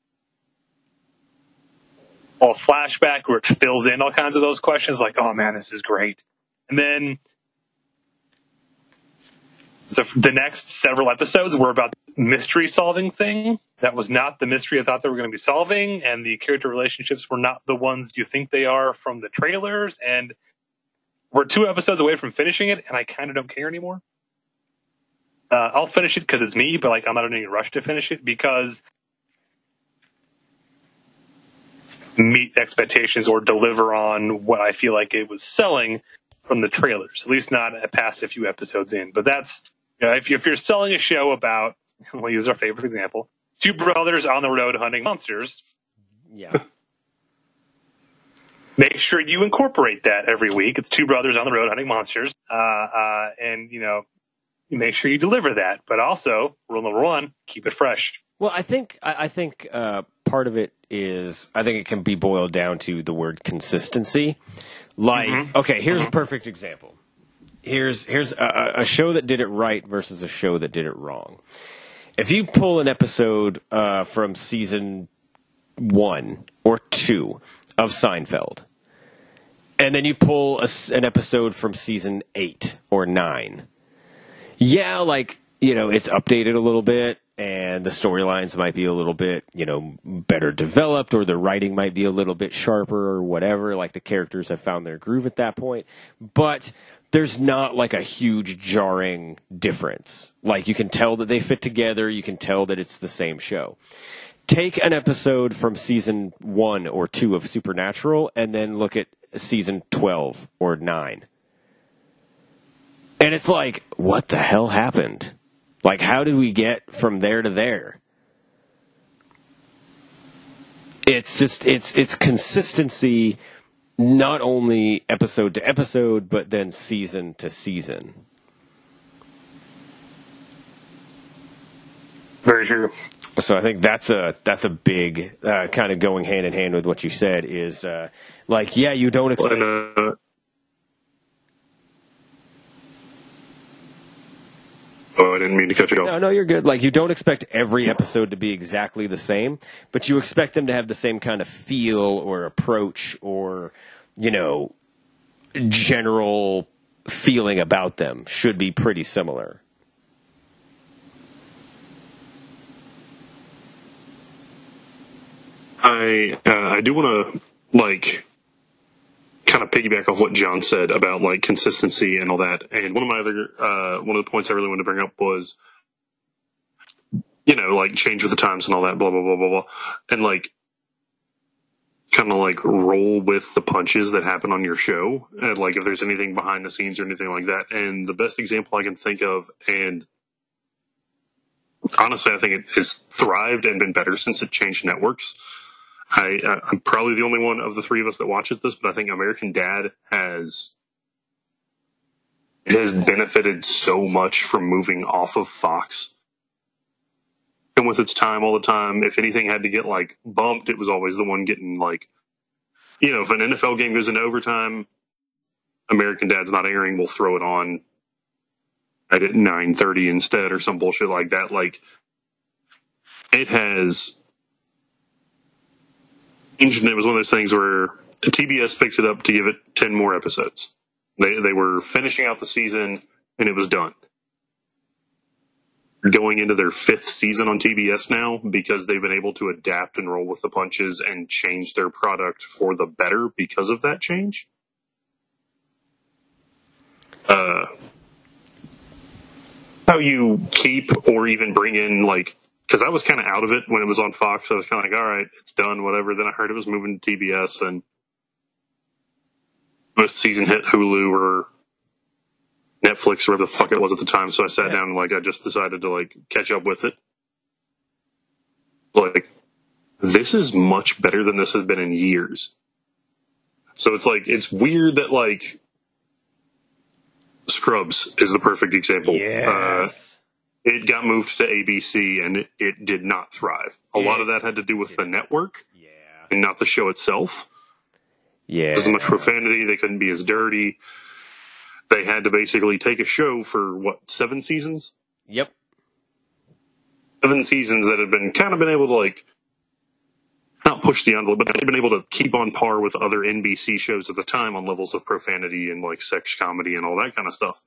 all flashback where it fills in all kinds of those questions like oh man this is great. And then so the next several episodes were about the mystery solving thing. That was not the mystery i thought they were going to be solving and the character relationships were not the ones you think they are from the trailers and we're two episodes away from finishing it and i kind of don't care anymore. Uh, i'll finish it because it's me but like i'm not in any rush to finish it because meet expectations or deliver on what I feel like it was selling from the trailers. At least not past a few episodes in. But that's you know, if, you, if you're selling a show about, we'll use our favorite example, two brothers on the road hunting monsters. Yeah. Make sure you incorporate that every week. It's two brothers on the road hunting monsters, uh, uh, and you know, you make sure you deliver that. But also, rule number one: keep it fresh. Well, I think I, I think uh, part of it is I think it can be boiled down to the word consistency. Like, okay, here's a perfect example. Here's here's a, a show that did it right versus a show that did it wrong. If you pull an episode uh, from season one or two of Seinfeld, and then you pull a an episode from season eight or nine, yeah, like you know, it's updated a little bit, and the storylines might be a little bit, you know, better developed, or the writing might be a little bit sharper, or whatever. Like the characters have found their groove at that point, but there's not like a huge jarring difference. Like you can tell that they fit together. You can tell that it's the same show. Take an episode from season one or two of Supernatural, and then look at season twelve or nine. And it's like, what the hell happened? Like, how did we get from there to there? It's just, it's, it's consistency, not only episode to episode, but then season to season. Very true. So I think that's a that's a big uh, kind of going hand in hand with what you said is uh, like yeah you don't expect And, uh, oh, I didn't mean to cut you off. No, no, you're good. Like you don't expect every episode to be exactly the same, but you expect them to have the same kind of feel or approach or, you know, general feeling about them should be pretty similar. I uh, I do want to like kind of piggyback off what John said about like consistency and all that. And one of my other uh, one of the points I really wanted to bring up was you know, like change with the times and all that, blah blah blah blah blah, and like kind of like roll with the punches that happen on your show, and like if there's anything behind the scenes or anything like that. And the best example I can think of, and honestly, I think it has thrived and been better since it changed networks. I, uh, I'm probably the only one of the three of us that watches this, but I think American Dad has it has benefited so much from moving off of Fox. And with its time all the time, if anything had to get like bumped, it was always the one getting like, you know, if an NFL game goes into overtime, American Dad's not airing, we'll throw it on at nine thirty instead or some bullshit like that. Like, it has it was one of those things where TBS picked it up to give it ten more episodes. They they were finishing out the season and it was done. Going into their fifth season on TBS now because they've been able to adapt and roll with the punches and change their product for the better because of that change. Uh, how you keep or even bring in like because I was kind of out of it when it was on Fox. I was kind of like, all right, it's done, whatever. Then I heard it was moving to TBS and most season hit Hulu or Netflix or whatever the fuck it was at the time. So I sat down and like I just decided to like catch up with it. Like this is much better than this has been in years. So it's like it's weird that like Scrubs is the perfect example. Yes. Uh, it got moved to ABC and it, it did not thrive. A lot of that had to do with the network yeah. and not the show itself. Yeah. As much profanity. They couldn't be as dirty. They had to basically take a show for what seven seasons, Yep. seven seasons that had been kind of been able to like not push the envelope, but they've been able to keep on par with other NBC shows at the time on levels of profanity and like sex comedy and all that kind of stuff.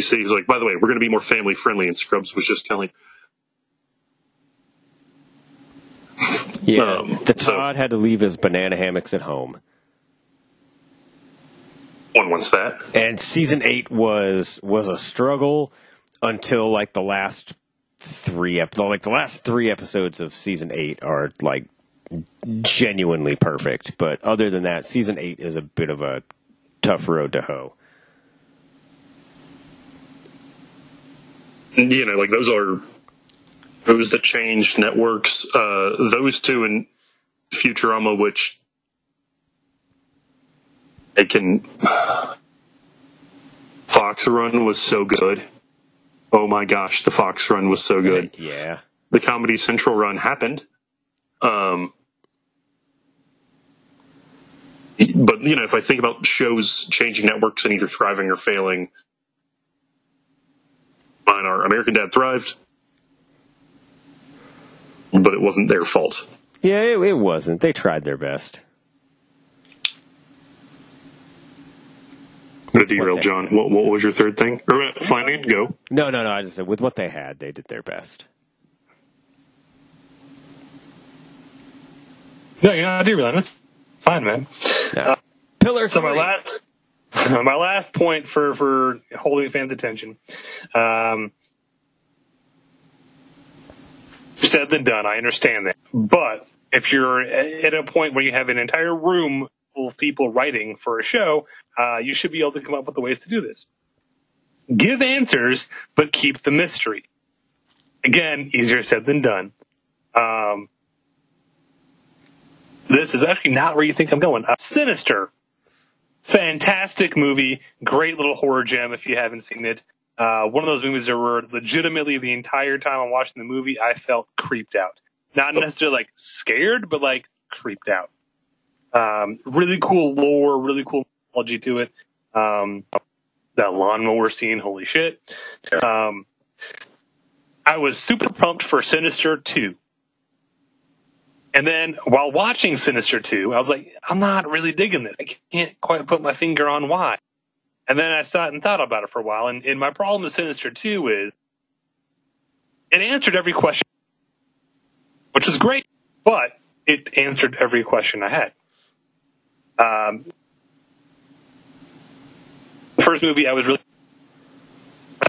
See, he's like, by the way, we're going to be more family friendly, and Scrubs was just kind of like, Yeah. Um, the so- Todd had to leave his banana hammocks at home. one wants that. and season eight was was a struggle until like the last three ep- like the last three episodes of season eight are like genuinely perfect but other than that season eight is a bit of a tough road to hoe you know, like those are those that changed networks. Uh, those two and Futurama, which it can. Fox Run was so good. Oh my gosh, the Fox Run was so good. yeah The Comedy Central run happened. Um, but you know, if I think about shows changing networks and either thriving or failing, mine are American Dad thrived, but it wasn't their fault. yeah it, it wasn't they tried their best The derail, they- John. What, what was your third thing? Or uh, Flanagan, go. no no no i just said with what they had they did their best No, yeah, I do realize that's fine, man. Yeah. pillar So my three. last, my last point for for holding fans' attention, um, said than done. I understand that, but if you're at a point where you have an entire room full of people writing for a show, uh, you should be able to come up with the ways to do this. Give answers, but keep the mystery. Again, easier said than done. Um, this is actually not where you think I'm going. Uh, Sinister fantastic movie, great little horror gem if you haven't seen it. Uh, one of those movies that were legitimately the entire time I'm watching the movie, I felt creeped out. Not necessarily like scared, but like creeped out. Um, really cool lore, really cool mythology to it. Um, that lawnmower scene, holy shit. Um, I was super pumped for Sinister 2. And then while watching Sinister 2, I was like, I'm not really digging this. I can't quite put my finger on why. And then I sat and thought about it for a while. And, and my problem with Sinister 2 is it answered every question, which was great, but it answered every question I had. Um, the first movie I was really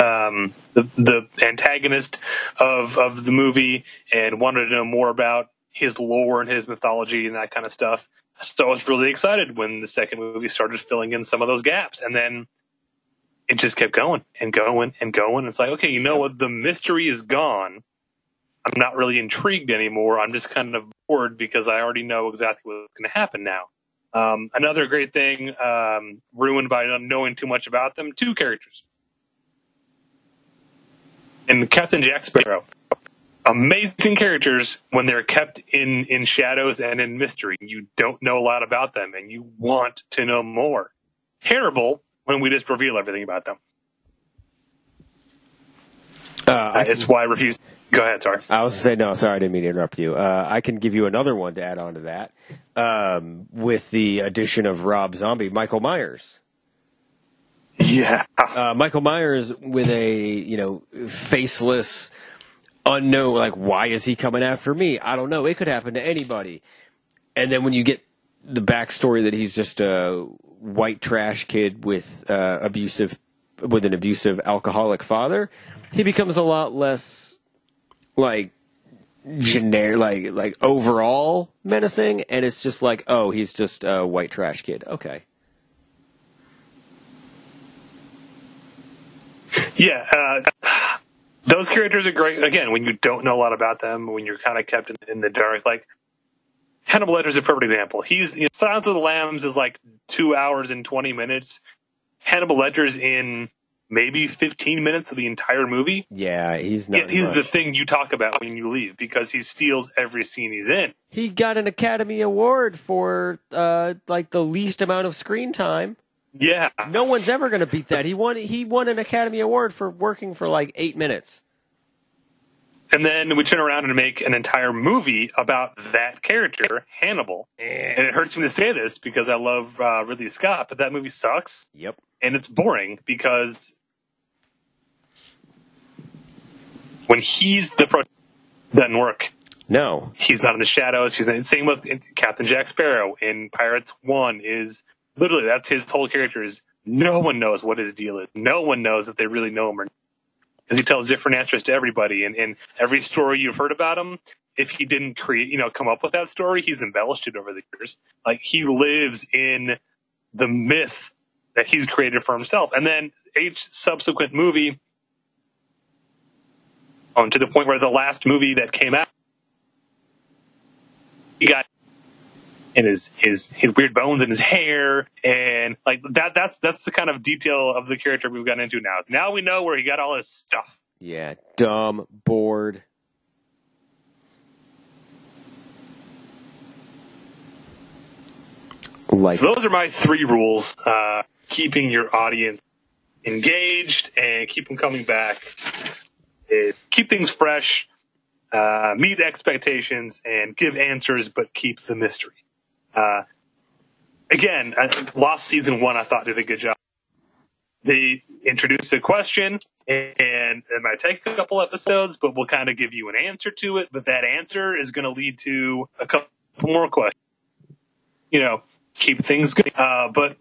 um, um, the the antagonist of of the movie and wanted to know more about his lore and his mythology and that kind of stuff. So I was really excited when the second movie started filling in some of those gaps, and then it just kept going and going and going. It's like, okay, you know what? The mystery is gone. I'm not really intrigued anymore. I'm just kind of bored because I already know exactly what's going to happen now. Um, another great thing, um, ruined by not knowing too much about them, two characters. And Captain Jack Sparrow. Amazing characters when they're kept in, in shadows and in mystery. You don't know a lot about them and you want to know more. Terrible when we just reveal everything about them. Uh, it's why I refuse. Go ahead, sorry. I was to say no. Sorry, I didn't mean to interrupt you. Uh, I can give you another one to add on to that. Um, with the addition of Rob Zombie, Michael Myers. Yeah, uh, Michael Myers with a you know faceless, unknown. Like, why is he coming after me? I don't know. It could happen to anybody. And then when you get the backstory that he's just a white trash kid with uh, abusive, with an abusive alcoholic father, he becomes a lot less like generic, like like overall menacing, and it's just like, oh, he's just a white trash kid. Okay. Yeah, uh, those characters are great. Again, when you don't know a lot about them, when you're kind of kept in, in the dark, like Hannibal Lecter's a perfect example. He's you know, Silence of the Lambs is like two hours and twenty minutes. Hannibal Lecter's in maybe 15 minutes of the entire movie. Yeah, he's not. he's much. the thing you talk about when you leave because he steals every scene he's in. He got an Academy Award for uh, like the least amount of screen time. Yeah, No one's ever going to beat that. He won. He won an Academy Award for working for like eight minutes. and then we turn around and make an entire movie about that character, Hannibal. And it hurts me to say this because I love uh, Ridley Scott, but that movie sucks Yep. and it's boring because when he's the pro, doesn't work. No. he's not in the shadows. He's not, same with Captain Jack Sparrow in Pirates One. Is literally that's his whole character. Is no one knows what his deal is. No one knows if they really know him or because he tells different answers to everybody. And, and every story you've heard about him, if he didn't create, you know, come up with that story, he's embellished it over the years. Like he lives in the myth that he's created for himself. And then each subsequent movie, on to the point where the last movie that came out he got in his his his weird bones and his hair and like that that's that's the kind of detail of the character we've gotten into now. Now we know where he got all his stuff. Yeah. Dumb. Bored. Like So those are my three rules: uh, keeping your audience engaged and keep them coming back. Uh, keep things fresh, uh, meet expectations, and give answers, but keep the mystery. Uh, again, Lost season one, I thought did a good job. They introduced a question, and it might take a couple episodes, but we'll kind of give you an answer to it. But that answer is going to lead to a couple more questions. You know, keep things going. Uh, but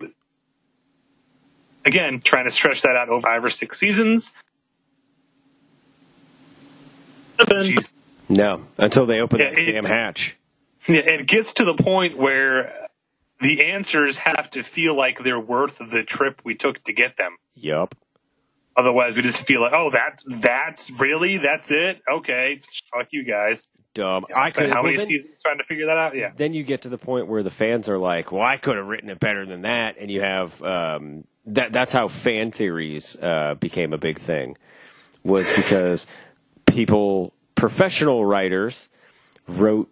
again, trying to stretch that out over five or six seasons. No. Until they open Yeah, that it- damn hatch. Yeah, it gets to the point where the answers have to feel like they're worth the trip we took to get them. Yup. Otherwise, we just feel like, oh, that that's really that's it. Okay, fuck you guys. Dumb. I Spent could. how well, many then, seasons trying to figure that out? Yeah, then you get to the point where the fans are like, "Well, I could have written it better than that," and you have um, that. That's how fan theories uh, became a big thing, was because people, professional writers, wrote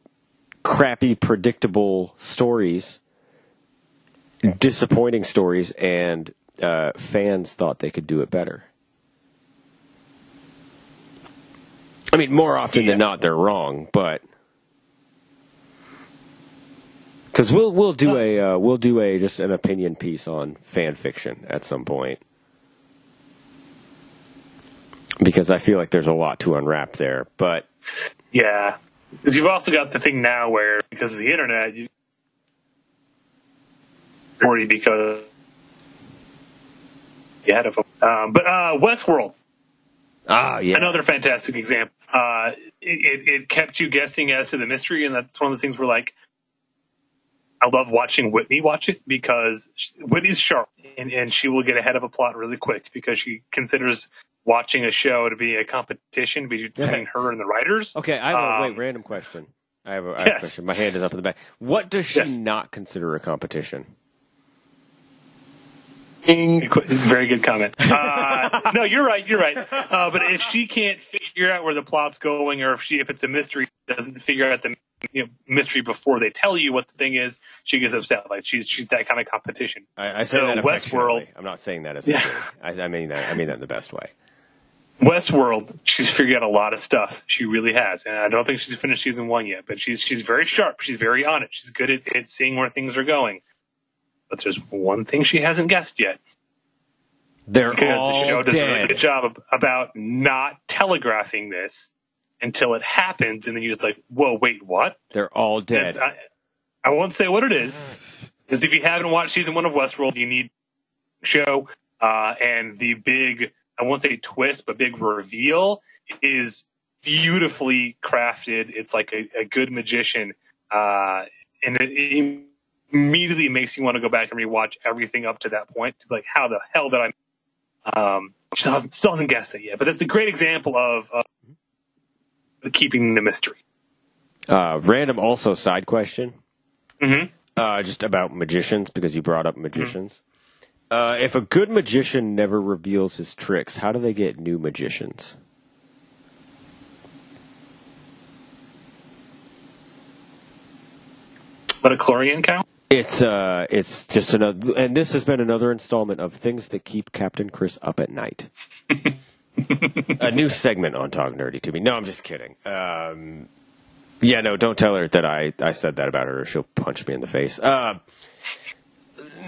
crappy, predictable stories, disappointing stories, and uh, fans thought they could do it better. I mean, more often than not, they're wrong, but because we'll we'll do a uh, we'll do a just an opinion piece on fan fiction at some point because I feel like there's a lot to unwrap there. But yeah. Because you've also got the thing now where because of the internet, you because you had a um, but uh, Westworld. Ah, yeah. Another fantastic example. Uh, it, it, it kept you guessing as to the mystery, and that's one of those things where like I love watching Whitney watch it because she- Whitney's sharp and, and she will get ahead of a plot really quick because she considers watching a show to be a competition between her and the writers. Okay, I have a Um, wait, random question. I have a, I have a Yes. question. My hand is up in the back. What does she Yes. not consider a competition? Very good comment. Uh, no, you're right. You're right. Uh, but if she can't figure out where the plot's going, or if she if it's a mystery, doesn't figure out the you know, mystery before they tell you what the thing is, she gets upset. Like she's she's that kind of competition. I, I say so that Westworld. I'm not saying that as Yeah. dig. I, I mean that. I mean that in the best way. Westworld, she's figured out a lot of stuff. She really has, and I don't think she's finished season one yet. But she's she's very sharp. She's very on it. She's good at, at seeing where things are going. But there's one thing she hasn't guessed yet. They're because all the show does a really dead. good job of, about not telegraphing this until it happens, and then you're just like, "Whoa, wait, what?" They're all dead. I, I won't say what it is because if you haven't watched season one of Westworld, you need show uh, and the big I won't say twist, but big reveal is beautifully crafted. It's like a, a good magician, uh, and it, it immediately makes you want to go back and rewatch everything up to that point. Like, how the hell did I? Um, still hasn't, still hasn't guessed it yet, but it's a great example of, of keeping the mystery. Uh, random also side question. Mhm. Uh, just about magicians because you brought up Mm-hmm. magicians. Uh, if a good magician never reveals his tricks, how do they get new magicians? But a chlorian count? It's uh, it's just another, and this has been another installment of things that keep Captain Chris up at night. a new segment on Talk Nerdy to me. No, I'm just kidding. Um, yeah, no, don't tell her that I I said that about her. or She'll punch me in the face. Uh,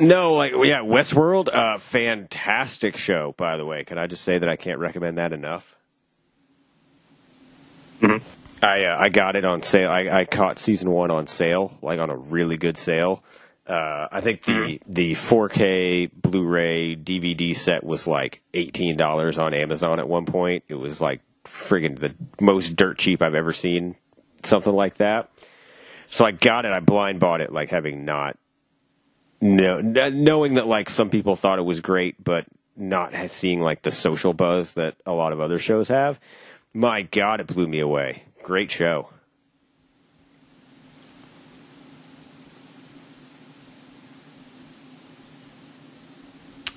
no, like yeah, Westworld, uh, fantastic show. By the way, can I just say that I can't recommend that enough? I uh, I got it on sale. I, I caught season one on sale, like on a really good sale. Uh, I think the the 4K Blu-ray DVD set was like eighteen dollars on Amazon at one point. It was like friggin' the most dirt cheap I've ever seen, something like that. So I got it. I blind bought it, like having not no kn- knowing that like some people thought it was great, but not seeing like the social buzz that a lot of other shows have. My God, it blew me away. Great show.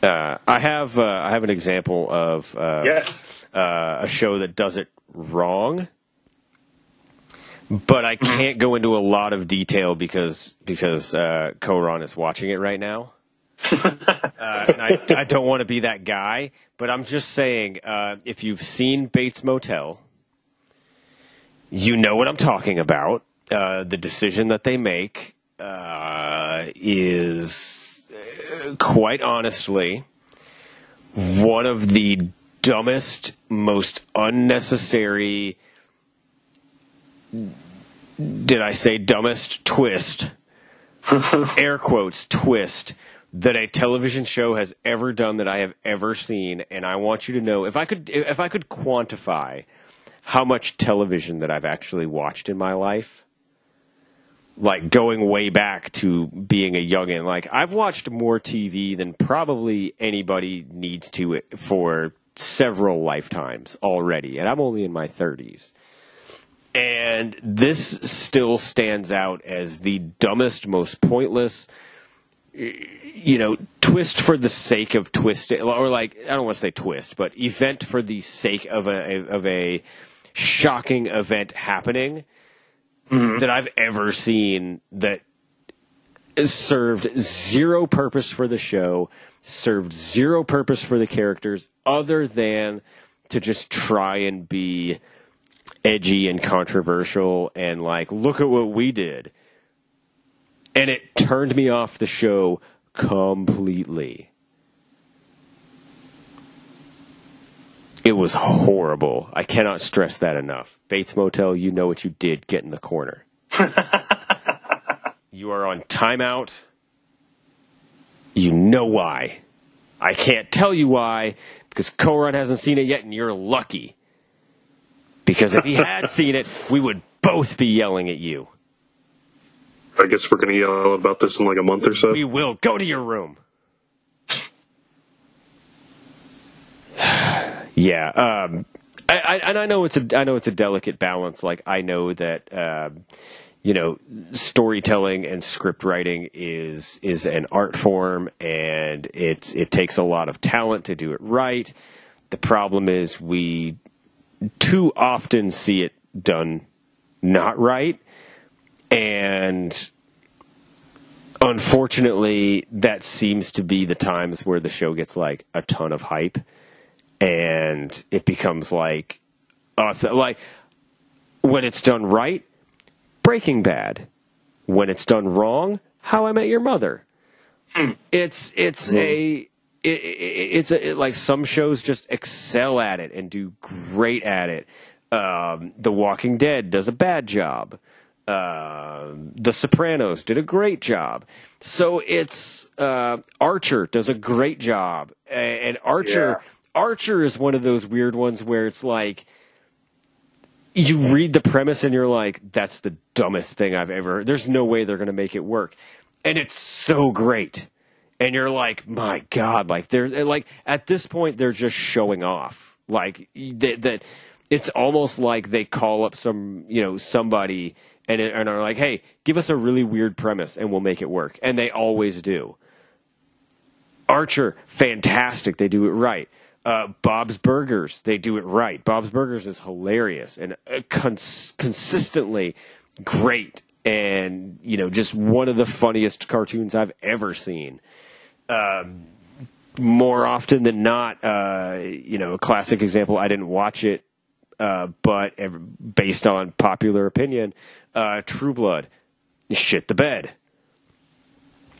Uh, I have uh, I have an example of uh, Yes. uh, a show that does it wrong, but I can't go into a lot of detail because because uh, Koran is watching it right now. uh, and I, I don't want to be that guy, but I'm just saying uh, if you've seen Bates Motel, you know what I'm talking about. Uh, the decision that they make uh, is uh, quite honestly one of the dumbest, most unnecessary. Did I say dumbest twist? air quotes twist that a television show has ever done that I have ever seen, and I want you to know if I could if I could quantify how much television that I've actually watched in my life, like going way back to being a youngin. Like I've watched more TV than probably anybody needs to for several lifetimes already, and I'm only in my thirties. And this still stands out as the dumbest, most pointless, you know, twist for the sake of twisting, or like I don't want to say twist, but event for the sake of a of a shocking event happening mm-hmm. that I've ever seen that served zero purpose for the show, served zero purpose for the characters, other than to just try and be edgy and controversial and like, look at what we did. And it turned me off the show completely. It was horrible. I cannot stress that enough. Bates Motel, you know what you did. Get in the corner. you are on timeout. You know why. I can't tell you why because Koran hasn't seen it yet, and you're lucky. Because if he had seen it, we would both be yelling at you. I guess we're going to yell about this in like a month or so. We will go to your room. yeah, um, I, I, and I know it's a I know it's a delicate balance. Like I know that um, you know storytelling and script writing is is an art form, and it's it takes a lot of talent to do it right. The problem is we too often see it done not right, and unfortunately, that seems to be the times where the show gets like a ton of hype, and it becomes like, uh, like when it's done right, Breaking Bad. When it's done wrong, How I Met Your Mother. It's it's a it, it, it's a, it, like some shows just excel at it and do great at it. Um, the Walking Dead does a bad job. Uh, the Sopranos did a great job. So it's uh, Archer does a great job, and Archer Archer is one of those weird ones where it's like you read the premise and you're like, that's the dumbest thing I've ever heard. There's no way they're going to make it work. And it's so great. And you're like, my God, like they're like at this point, they're just showing off. Like that, that it's almost like they call up some, you know, somebody and, and are like, hey, give us a really weird premise and we'll make it work. And they always do. Archer, fantastic. They do it right. Uh, Bob's Burgers, they do it right. Bob's Burgers is hilarious and uh, cons- consistently great, and you know, just one of the funniest cartoons I've ever seen. Um, more often than not, uh, you know, a classic example. I didn't watch it, uh, but based on popular opinion, uh, True Blood, shit the bed.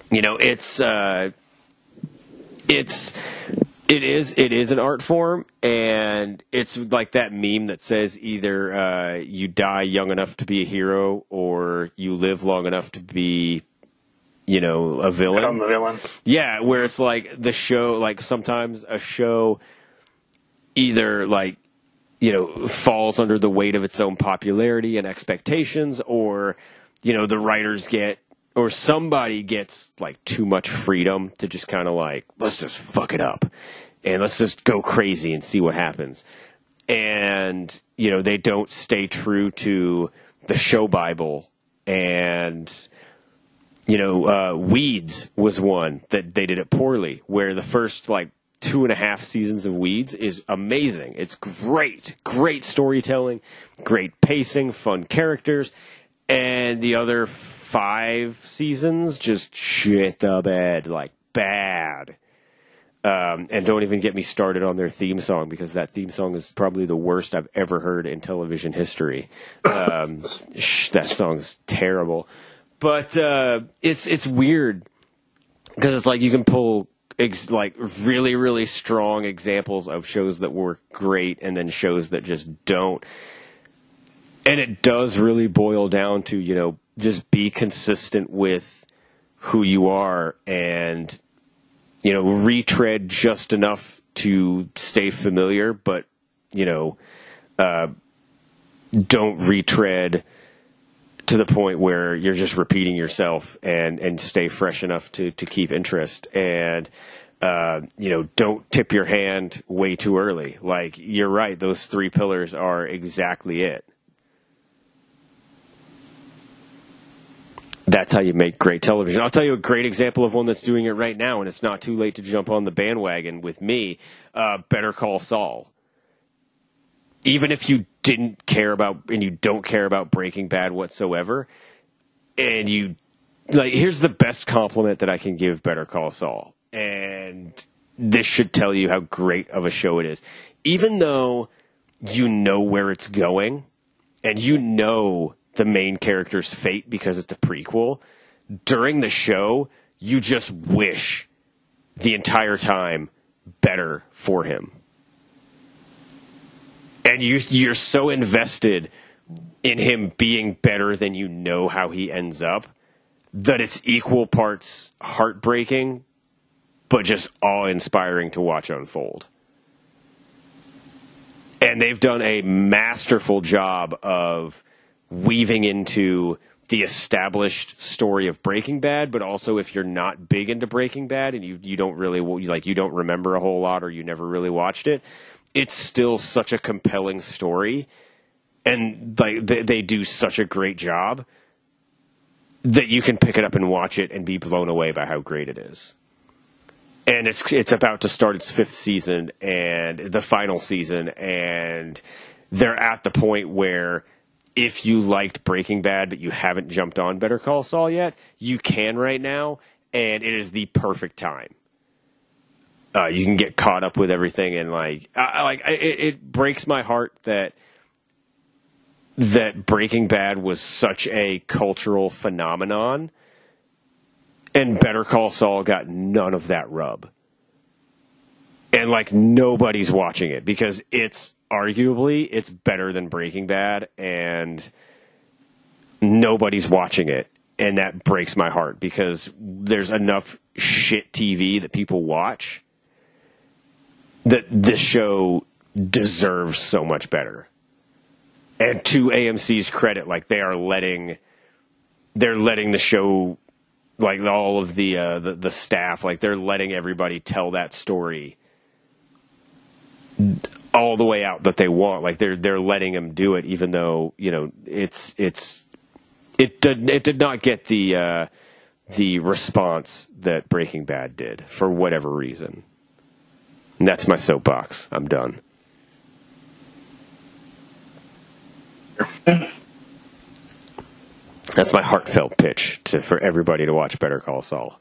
You know, it's uh, it's it is it is an art form and it's like that meme that says either uh, you die young enough to be a hero or you live long enough to be you know a villain Become the villain. yeah where it's like the show like sometimes a show either like you know falls under the weight of its own popularity and expectations or you know the writers get or somebody gets like too much freedom to just kind of like let's just fuck it up and let's just go crazy and see what happens and you know they don't stay true to the show bible and you know uh, weeds was one that they did it poorly where the first like two and a half seasons of weeds is amazing. It's great great storytelling great pacing fun characters and the other five seasons just shit the bed like bad. Um, and don't even get me started on their theme song because that theme song is probably the worst I've ever heard in television history. Um, sh- that song's terrible, but uh, it's it's weird because it's like you can pull ex- like really really strong examples of shows that work great and then shows that just don't. And it does really boil down to you know just be consistent with who you are and you know, retread just enough to stay familiar, but you know, uh, don't retread to the point where you're just repeating yourself and and stay fresh enough to to keep interest and. Uh, you know, don't tip your hand way too early. Like you're right; those three pillars are exactly it. That's how you make great television. I'll tell you a great example of one that's doing it right now, and it's not too late to jump on the bandwagon with me. Uh, Better Call Saul. Even if you didn't care about and you don't care about Breaking Bad whatsoever, and you like, here's the best compliment that I can give Better Call Saul, and this should tell you how great of a show it is. Even though you know where it's going, and you know the main character's fate because it's a prequel, during the show, you just wish the entire time better for him. And you you're so invested in him being better than you know how he ends up that it's equal parts heartbreaking but just awe inspiring to watch unfold. And they've done a masterful job of weaving into the established story of Breaking Bad, but also if you're not big into Breaking Bad and you you don't really like you don't remember a whole lot or you never really watched it, it's still such a compelling story, and like they, they do such a great job that you can pick it up and watch it and be blown away by how great it is. And it's it's about to start its fifth season and the final season, and they're at the point where if you liked Breaking Bad but you haven't jumped on Better Call Saul yet, you can right now, and it is the perfect time. Uh, you can get caught up with everything, and like, I, like it, it breaks my heart that that Breaking Bad was such a cultural phenomenon, and Better Call Saul got none of that rub. And like nobody's watching it because it's arguably it's better than Breaking Bad, and nobody's watching it, and that breaks my heart because there's enough shit TV that people watch that this show deserves so much better. And to AMC's credit, like they are letting they're letting the show like all of the uh, the, the staff like they're letting everybody tell that story all the way out that they want. Like they're they're letting them do it, even though you know it's it's it did it did not get the uh, the response that Breaking Bad did for whatever reason. And that's my soapbox. I'm done. That's my heartfelt pitch to for everybody to watch Better Call Saul.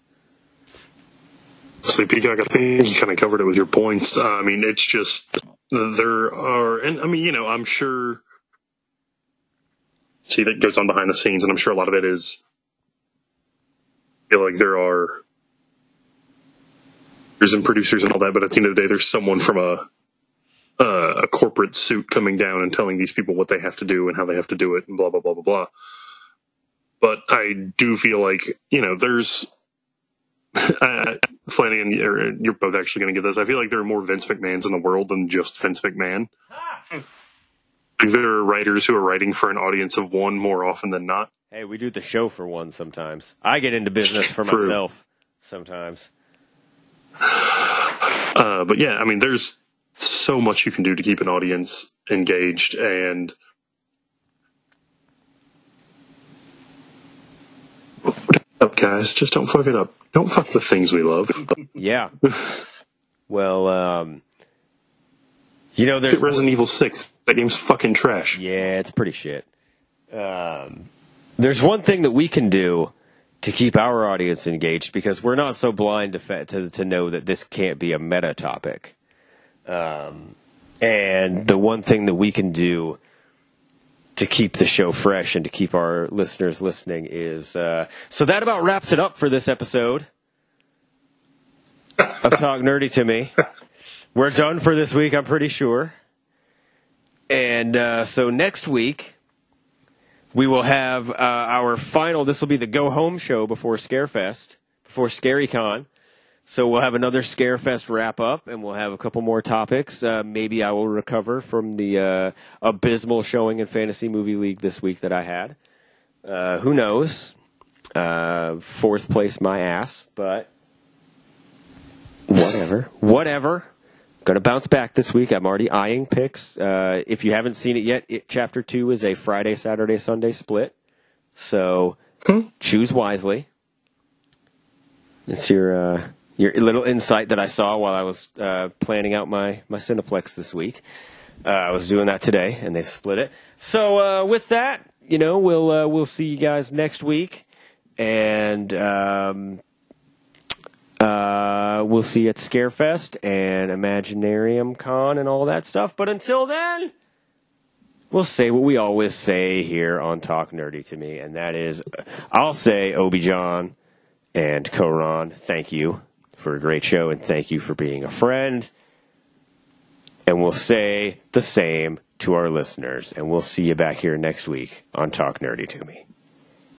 So, Peacock, I think you kind of covered it with your points. Uh, I mean, it's just there are, and I mean, you know, I'm sure. See, that goes on behind the scenes, and I'm sure a lot of it is. I feel like there are and producers and all that, but at the end of the day, there's someone from a uh, a corporate suit coming down and telling these people what they have to do and how they have to do it, and blah blah blah blah blah. But I do feel like you know, there's uh, Flanagan, you're both actually going to get this. I feel like there are more Vince McMahons in the world than just Vince McMahon. Like there are writers who are writing for an audience of one more often than not. Hey, we do the show for one sometimes. I get into business for myself sometimes. Uh, but yeah, I mean, there's so much you can do to keep an audience engaged and. Up, guys! Just don't fuck it up. Don't fuck with things we love. yeah. Well, um, you know, there's Resident Evil Six. That game's fucking trash. Yeah, it's pretty shit. Um, there's one thing that we can do to keep our audience engaged because we're not so blind to to, to know that this can't be a meta topic. Um, and the one thing that we can do to keep the show fresh and to keep our listeners listening is uh, so that about wraps it up for this episode of Talk Nerdy to Me. We're done for this week, I'm pretty sure. And uh, so next week, we will have uh, our final. This will be the go home show before Scarefest, before ScaryCon. So we'll have another Scarefest wrap up, and we'll have a couple more topics. Uh, maybe I will recover from the uh, abysmal showing in Fantasy Movie League this week that I had. Uh, who knows? Uh, fourth place, my ass, but whatever, whatever. Going to bounce back this week. I'm already eyeing picks. Uh, if you haven't seen it yet, it, Chapter Two is a Friday, Saturday, Sunday split. So hmm? choose wisely. It's your uh, your little insight that I saw while I was uh, planning out my my Cineplex this week. Uh, I was doing that today, and they've split it. So uh, with that, you know, we'll uh, we'll see you guys next week, and. Um, uh, we'll see you at Scarefest and Imaginarium Con and all that stuff. But until then, we'll say what we always say here on Talk Nerdy to Me, and that is I'll say Obi John and Koran, thank you for a great show and thank you for being a friend. And we'll say the same to our listeners, and we'll see you back here next week on Talk Nerdy to Me.